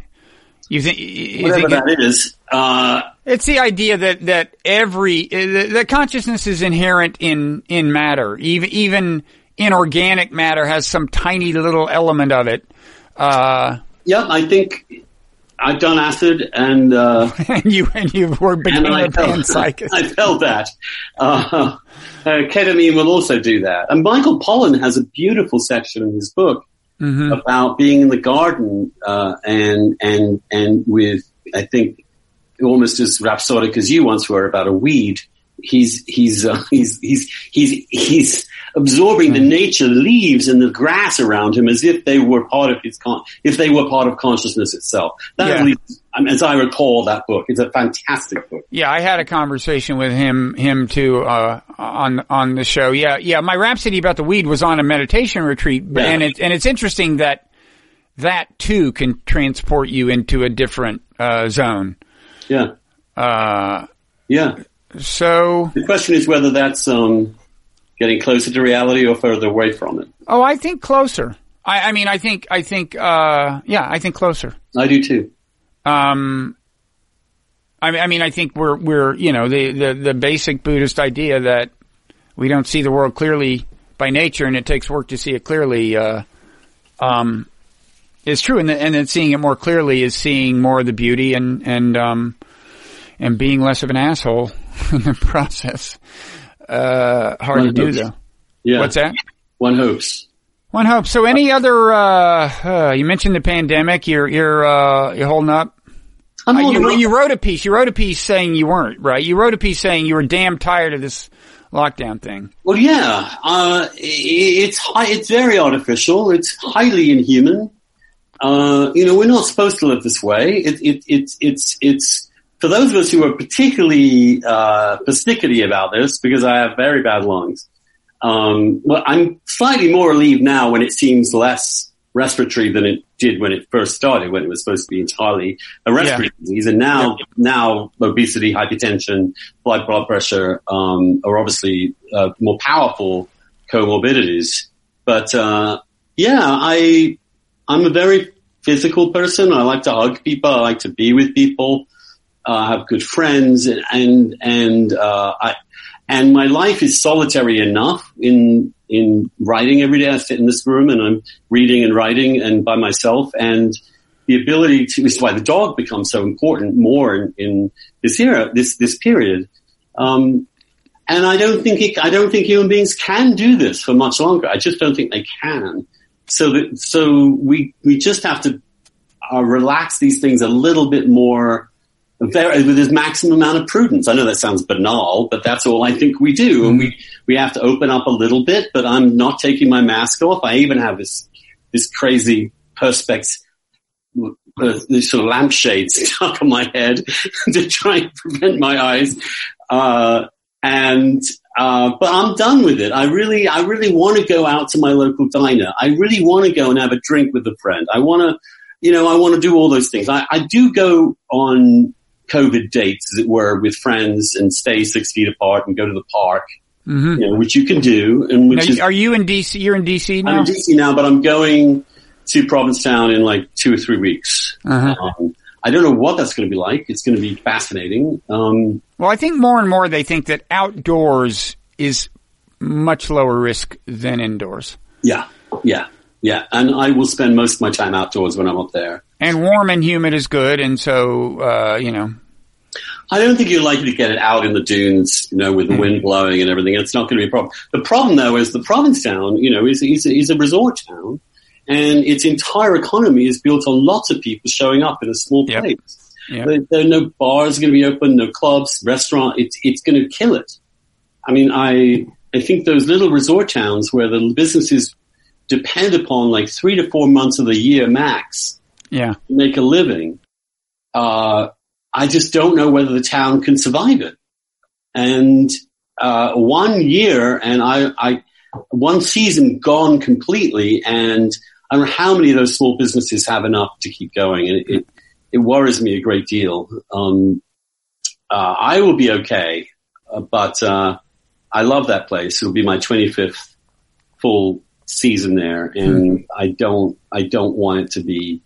You think you whatever think that it, is? Uh, it's the idea that that every that consciousness is inherent in in matter, even even inorganic matter has some tiny little element of it. Uh, yeah, I think I've done acid and uh, and you and you were became a panpsychist. I felt that. Uh, uh, ketamine will also do that. And Michael Pollan has a beautiful section in his book mm-hmm. about being in the garden uh, and and and with I think almost as rhapsodic as you once were about a weed. He's he's uh, he's he's he's he's absorbing the hmm. nature, the leaves and the grass around him as if they were part of his con- if they were part of consciousness itself. That yeah. as I recall that book, it's a fantastic book. Yeah, I had a conversation with him him too uh, on on the show. Yeah, yeah. My rhapsody about the weed was on a meditation retreat, yeah. and it, and it's interesting that that too can transport you into a different uh, zone. Yeah. Uh, yeah. So the question is whether that's um, getting closer to reality or further away from it? Oh, I think closer. I, I mean, I think, I think, uh, yeah, I think closer. I do too. Um, I mean, I mean, I think we're, we're, you know, the, the, the basic Buddhist idea that we don't see the world clearly by nature and it takes work to see it clearly, uh, um, is true. And, and then seeing it more clearly is seeing more of the beauty and, and, um, and being less of an asshole in the process uh, hard One to do though. Yeah. What's that? One hopes. One hopes. So, any other? Uh, uh, you mentioned the pandemic. You're you're uh, you're holding up. I'm uh, holding you, up. you wrote a piece. You wrote a piece saying you weren't right. You wrote a piece saying you were damn tired of this lockdown thing. Well, yeah, uh, it's high, it's very artificial. It's highly inhuman. Uh, you know, we're not supposed to live this way. It, it, it, it's, it's, for those of us who are particularly uh, persnickety about this, because I have very bad lungs, um, well, I'm slightly more relieved now when it seems less respiratory than it did when it first started, when it was supposed to be entirely a respiratory yeah. disease. And now, yeah. now obesity, hypertension, blood blood pressure um, are obviously uh, more powerful comorbidities. But uh, yeah, I I'm a very physical person. I like to hug people. I like to be with people uh, have good friends, and and, and uh, I and my life is solitary enough in in writing every day. I sit in this room and I'm reading and writing and by myself, and the ability to is why the dog becomes so important more in, in this era, this this period. Um, and I don't think it, I don't think human beings can do this for much longer. I just don't think they can. So that so we we just have to uh, relax these things a little bit more very, with his maximum amount of prudence. I know that sounds banal, but that's all I think we do. And we, we have to open up a little bit, but I'm not taking my mask off. I even have this, this crazy perspex, uh, these sort of lampshades stuck on my head to try and prevent my eyes. Uh, and, uh, but I'm done with it. I really, I really want to go out to my local diner. I really want to go and have a drink with a friend. I want to, you know, I want to do all those things. I, I do go on COVID dates, as it were, with friends and stay six feet apart and go to the park, mm-hmm. you know, which you can do. And which now, is, are you in DC? You're in DC now. I'm in DC now, but I'm going to Provincetown in like two or three weeks. Uh-huh. Um, I don't know what that's going to be like. It's going to be fascinating. Um, well, I think more and more they think that outdoors is much lower risk than indoors. Yeah, yeah, yeah. And I will spend most of my time outdoors when I'm up there. And warm and humid is good, and so uh, you know. I don't think you're likely to get it out in the dunes, you know, with the mm. wind blowing and everything. It's not going to be a problem. The problem, though, is the Provincetown, you know, is, is, is a resort town and its entire economy is built on lots of people showing up in a small yep. place. Yep. There, there, are no bars going to be open, no clubs, restaurant. It's it's going to kill it. I mean, I I think those little resort towns where the businesses depend upon like three to four months of the year max, yeah, make a living. Uh, I just don't know whether the town can survive it. And uh, one year, and I, I one season gone completely, and I don't know how many of those small businesses have enough to keep going, and it it, it worries me a great deal. Um, uh, I will be okay, uh, but uh, I love that place. It'll be my 25th full season there, and mm. I don't I don't want it to be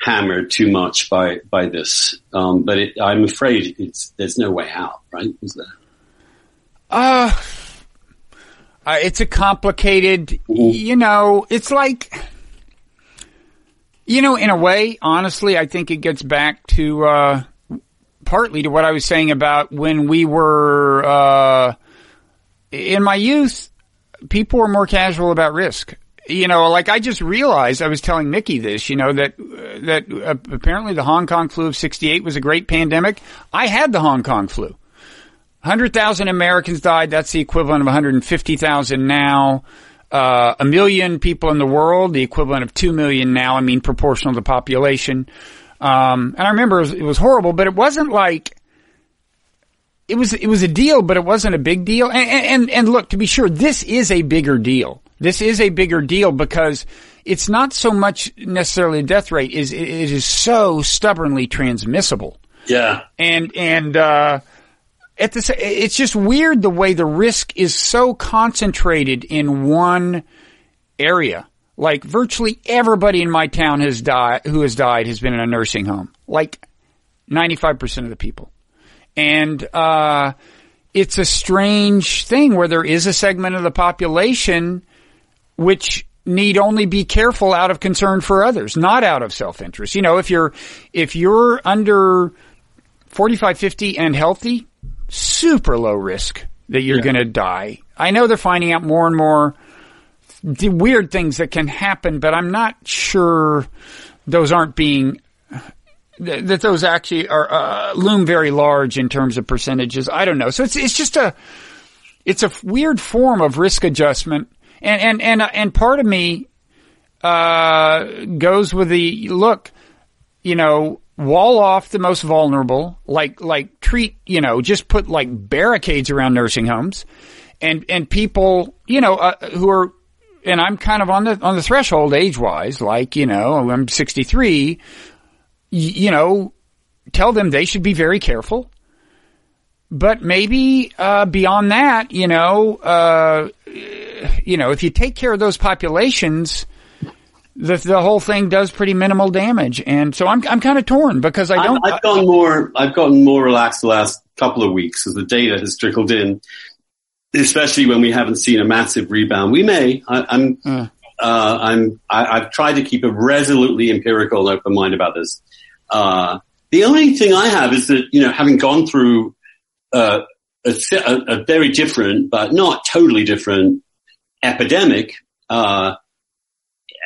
hammered too much by by this. Um, but it, I'm afraid it's there's no way out, right? Is there? Uh uh, it's a complicated, mm-hmm. you know, it's like, you know, in a way, honestly, I think it gets back to, uh, partly to what I was saying about when we were, uh, in my youth, people are more casual about risk. You know, like I just realized I was telling Mickey this, you know, that, that uh, apparently the Hong Kong flu of 68 was a great pandemic. I had the Hong Kong flu. 100,000 Americans died. That's the equivalent of 150,000 now. Uh, a million people in the world, the equivalent of 2 million now. I mean, proportional to population. Um, and I remember it was, it was, horrible, but it wasn't like, it was, it was a deal, but it wasn't a big deal. And, and, and look, to be sure, this is a bigger deal. This is a bigger deal because it's not so much necessarily a death rate is, it is so stubbornly transmissible. Yeah. And, and, uh, at the it's just weird the way the risk is so concentrated in one area. Like virtually everybody in my town has died who has died has been in a nursing home. Like 95% of the people. And uh, it's a strange thing where there is a segment of the population which need only be careful out of concern for others, not out of self-interest. You know, if you're if you're under 45 50 and healthy, super low risk that you're yeah. going to die. I know they're finding out more and more weird things that can happen, but I'm not sure those aren't being that those actually are uh, loom very large in terms of percentages. I don't know. So it's it's just a it's a weird form of risk adjustment, and and and and part of me uh, goes with the look. You know, wall off the most vulnerable, like like treat you know just put like barricades around nursing homes, and and people you know uh, who are and I'm kind of on the on the threshold age wise, like you know I'm 63, y- you know, tell them they should be very careful. But maybe uh, beyond that, you know, uh, you know, if you take care of those populations the the whole thing does pretty minimal damage, and so I'm I'm kind of torn because I don't. i have gotten more. I've gotten more relaxed the last couple of weeks as the data has trickled in, especially when we haven't seen a massive rebound. We may. I, am uh. Uh, I'm. I, have tried to keep a resolutely empirical and open mind about this. Uh, the only thing I have is that you know, having gone through uh, a, a, very different but not totally different epidemic. Uh,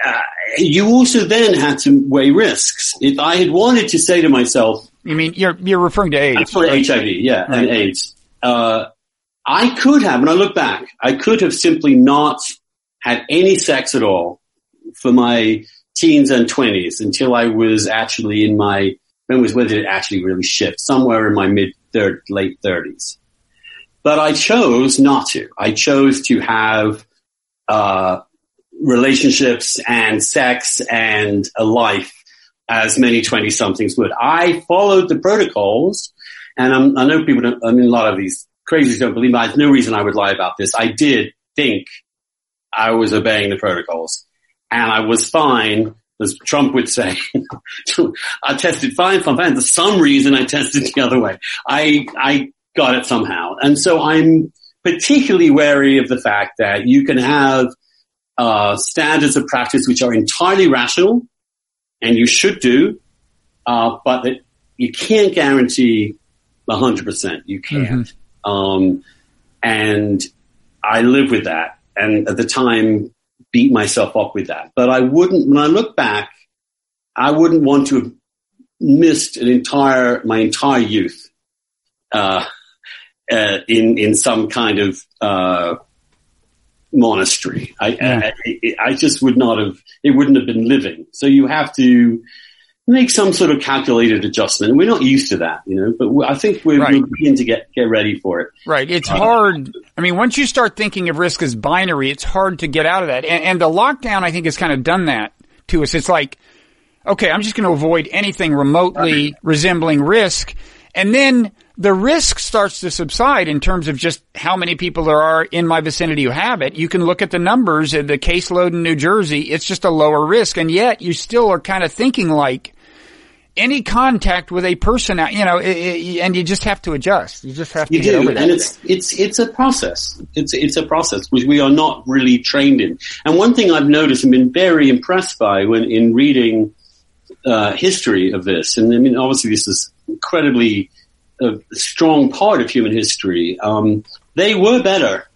uh, you also then had to weigh risks. If I had wanted to say to myself, You mean you're you're referring to AIDS? for HIV, yeah, and AIDS, uh, I could have, when I look back, I could have simply not had any sex at all for my teens and twenties until I was actually in my when was when did it actually really shift? Somewhere in my mid third late thirties. But I chose not to. I chose to have uh, relationships and sex and a life as many 20 somethings would. I followed the protocols and I'm, I know people don't, I mean, a lot of these crazies don't believe me. There's no reason I would lie about this. I did think I was obeying the protocols and I was fine, as Trump would say. I tested fine, fine, fine. For some reason I tested the other way. I, I got it somehow. And so I'm particularly wary of the fact that you can have uh, standards of practice which are entirely rational, and you should do, uh, but that you can't guarantee hundred percent. You can't. Um, and I live with that, and at the time beat myself up with that. But I wouldn't. When I look back, I wouldn't want to have missed an entire my entire youth uh, uh, in in some kind of uh, monastery. I, Yeah. I, I I just would not have. It wouldn't have been living. So you have to make some sort of calculated adjustment. We're not used to that, you know. But I think we're, Right. we're beginning to get get ready for it. Right. It's uh, hard. I mean, once you start thinking of risk as binary, it's hard to get out of that. And, and the lockdown, I think, has kind of done that to us. It's like, okay, I'm just going to avoid anything remotely resembling risk. And then the risk starts to subside in terms of just how many people there are in my vicinity who have it. You can look at the numbers of the caseload in New Jersey. It's just a lower risk. And yet you still are kind of thinking like, any contact with a person, you know, i i and you just have to adjust. You just have to You get do, over that. and it's it's it's a process. It's it's a process which we are not really trained in. And one thing I've noticed and been very impressed by when in reading uh, history of this, and I mean, obviously this is incredibly a strong part of human history. Um, they were better.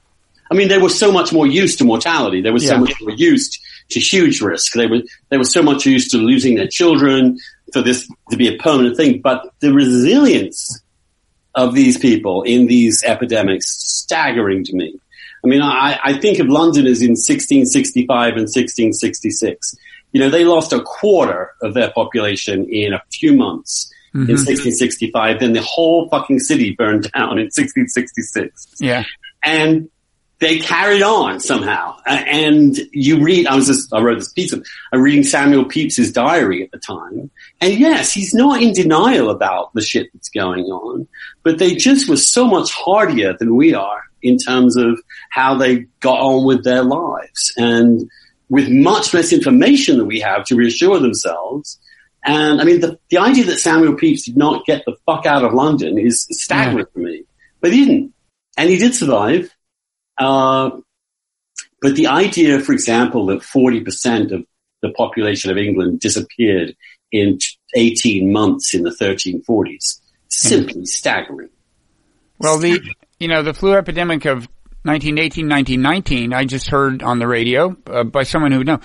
I mean, they were so much more used to mortality. They were so Yeah. much more used to huge risk. They were they were so much used to losing their children for this to be a permanent thing. But the resilience of these people in these epidemics staggering to me. I mean, I, I think of London as in 1665 and 1666. You know, they lost a quarter of their population in a few months in mm-hmm. 1665. Then the whole fucking city burned down in 1666 Yeah. and they carried on somehow. And you read, I was just, I wrote this piece of, I'm reading Samuel Pepys's diary at the time. And yes, he's not in denial about the shit that's going on, but they just were so much hardier than we are in terms of how they got on with their lives and with much less information than we have to reassure themselves. And I mean, the, the idea that Samuel Pepys did not get the fuck out of London is staggering to me, but he didn't. And he did survive. Uh, but the idea, for example, that 40% of the population of England disappeared in 18 months in the 1340s, simply staggering. Well, the you know the flu epidemic of 1918, 1919. I just heard on the radio uh, by someone who know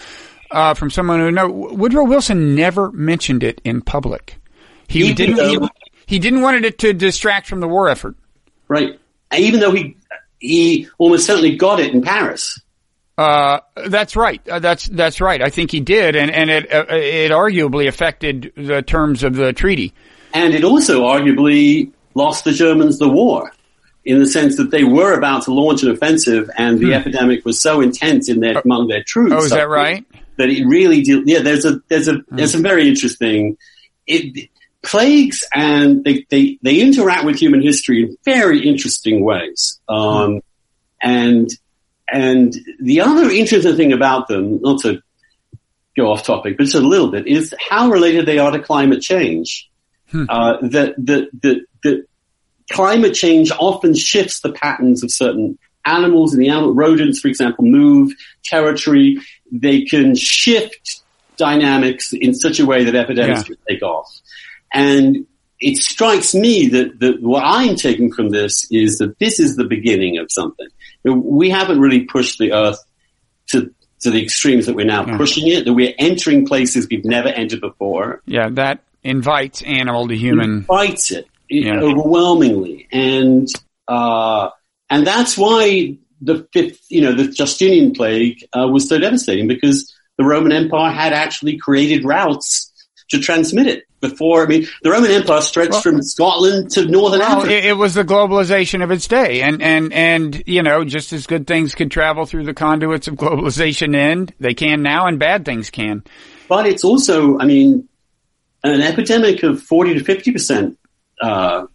uh, from someone who know Woodrow Wilson never mentioned it in public. He Even didn't. He, though- he didn't want it to distract from the war effort. Right? Even though he, he almost certainly got it in Paris. Uh, that's right. Uh, that's that's right. I think he did, and and it uh, it arguably affected the terms of the treaty. And it also arguably lost the Germans the war in the sense that they were about to launch an offensive and the epidemic was so intense in their, among their troops. Hmm. Oh, is that right? That it really did. Yeah, there's a, there's a, there's some very interesting, it, plagues and they, they, they interact with human history in very interesting ways. Um, and, and the other interesting thing about them, not to go off topic, but just a little bit, is how related they are to climate change. Uh, that, that, that, that climate change often shifts the patterns of certain animals and the animal rodents, for example, move territory. They can shift dynamics in such a way that epidemics Yeah. can take off. And it strikes me that, that what I'm taking from this is that this is the beginning of something. We haven't really pushed the earth to to the extremes that we're now Yeah. pushing it, that we're entering places we've never entered before. Yeah, that invites animal to human. it, it Yeah. overwhelmingly, and uh, and that's why the fifth, you know, the Justinian plague uh, was so devastating because the Roman Empire had actually created routes to transmit it before. I mean, the Roman Empire stretched Well- from Scotland to northern Well, Africa. it, it was the globalization of its day, and and and you know, just as good things could travel through the conduits of globalization, end they can now, and bad things can. but it's also, I mean, an epidemic of forty to fifty percent. Uh,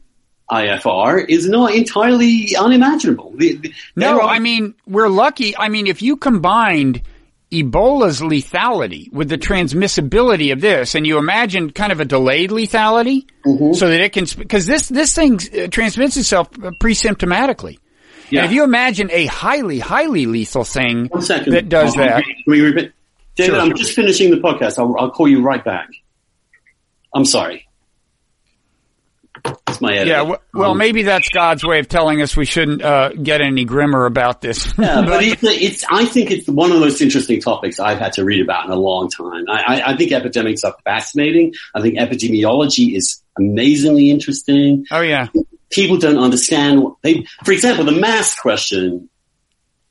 IFR is not entirely unimaginable. The- the- No, are- I mean, we're lucky. I mean, if you combined Ebola's lethality with the transmissibility of this, and you imagine kind of a delayed lethality, Mm-hmm. so that it can, because this, this thing uh, transmits itself uh, pre-symptomatically. Yeah. And if you imagine a highly, highly lethal thing One second. that does Oh, that, Can we repeat? David, Sure. I'm just finishing the podcast. I'll, I'll call you right back. I'm sorry. It's my editor. yeah, w- well, Um, maybe that's God's way of telling us we shouldn't uh, get any grimmer about this. Yeah, but it's, it's, I think it's one of the most interesting topics I've had to read about in a long time. I, I, I think epidemics are fascinating. I think epidemiology is amazingly interesting. oh yeah, People don't understand they, for example, the mask question.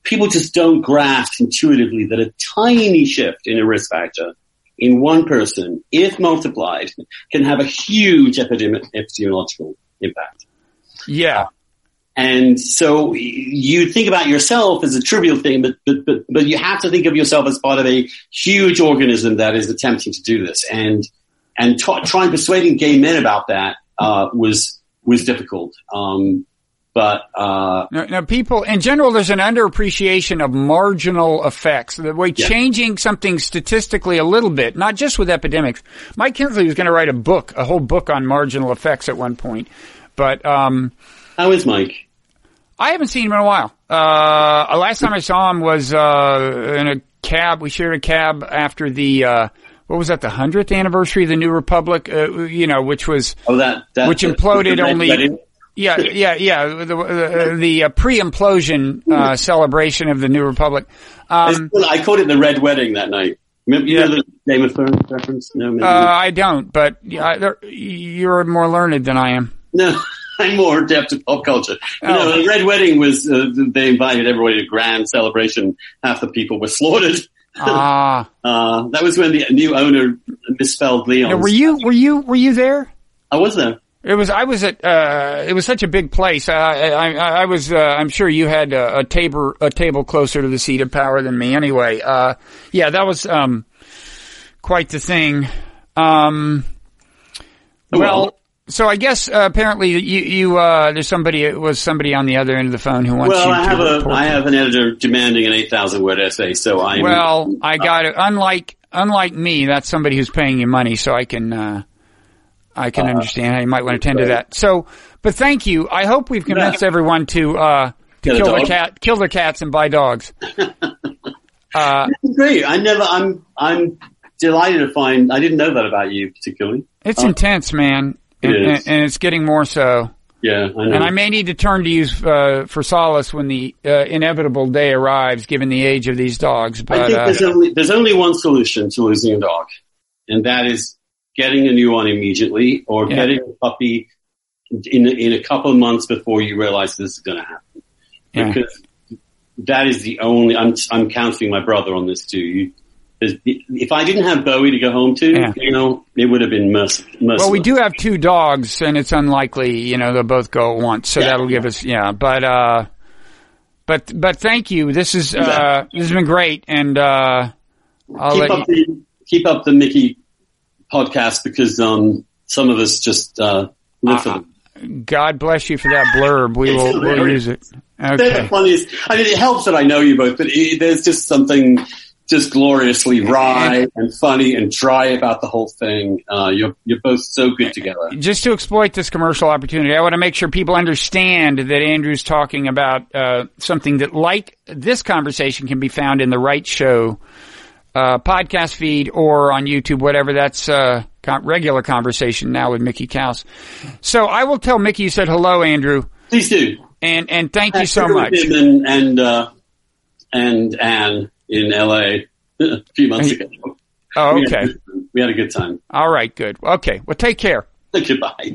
People just don't grasp intuitively that a tiny shift in a risk factor in one person, if multiplied, can have a huge epidemi- epidemiological impact. yeah. And so you think about yourself as a trivial thing, but, but, but, but you have to think of yourself as part of a huge organism that is attempting to do this. And, and t- trying persuading gay men about that, uh, was, was difficult. Um, but, uh, Now, now, people in general, there's an underappreciation of marginal effects. The way Yeah. changing something statistically a little bit, not just with epidemics. Mike Kinsley was going to write a book, a whole book on marginal effects at one point, but um, how is Mike? I haven't seen him in a while. Uh, last time I saw him was uh, in a cab. We shared a cab after the uh, what was that? The hundredth anniversary of the New Republic. Uh, you know, which was Oh, that, that Which imploded only-? Yeah, yeah, yeah. The, the, the uh, pre-implosion uh, celebration of the New Republic. Um, I called it the red wedding that night. Remember, you Yeah. know the Game of Thrones reference? No, maybe uh, I don't, but yeah, you're more learned than I am. No, I'm more adept to pop culture. You Oh. know, the Red Wedding was, uh, they invited everybody to a grand celebration. Half the people were slaughtered. Ah, Uh, that was when the new owner misspelled Leon. now, were you were you were you there? I was there. It was. I was at. Uh, it was such a big place. I, I, I was. Uh, I'm sure you had a, a table a table closer to the seat of power than me. Anyway, uh, yeah, that was um, quite the thing. Um, well, so I guess uh, apparently you you uh, there's somebody it was somebody on the other end of the phone who wants Well, you I to have a, I have an editor demanding an 8,000 word essay, so I. Well, I got it. Unlike unlike me, that's somebody who's paying you money, so I can uh, I can understand how you might want to tend to that. So, but thank you. I hope we've convinced Yeah. everyone to uh, to Get kill their cat, kill their cats, and buy dogs. uh, great. I never, I'm, I'm delighted to find, I didn't know that about you particularly. it's Oh. intense, man, It and, is. and, and it's getting more so. Yeah, I know. And I may need to turn to you uh, for solace when the uh, inevitable day arrives, given the age of these dogs. I But think uh, there's only there's only one solution to losing a dog, and that is getting a new one immediately, or Yeah. getting a puppy in in a couple of months before you realize this is going to happen. Yeah. Because that is the only. I'm I'm counseling my brother on this too. You, if I didn't have Bowie to go home to, Yeah. you know, it would have been merc- merciless. Well, we do have two dogs, and it's unlikely, you know, they'll both go at once. So Yeah. that'll give us, yeah. But, uh, but, but thank you. This is, uh, this has been great, and uh, I'll keep up you. the keep up the Mickey podcast because um some of us just uh, live for Uh, them. God bless you for that blurb. We will, we'll use it. They're Okay. the funniest. I mean, it helps that I know you both, but it, there's just something just gloriously wry and funny and dry about the whole thing. Uh, you're you're both so good together. Just to exploit this commercial opportunity, I want to make sure people understand that Andrew's talking about uh, something that, like this conversation, can be found in the Wright Show uh, podcast feed or on YouTube, whatever. That's uh, con- regular conversation now with Mickey Kaus. So I will tell Mickey you said hello, Andrew, Please do. and and thank you so much. And and uh, and Anne in LA a few months ago. Oh, We had okay. We had a good time. All right, good. Okay. Well, take care. Goodbye.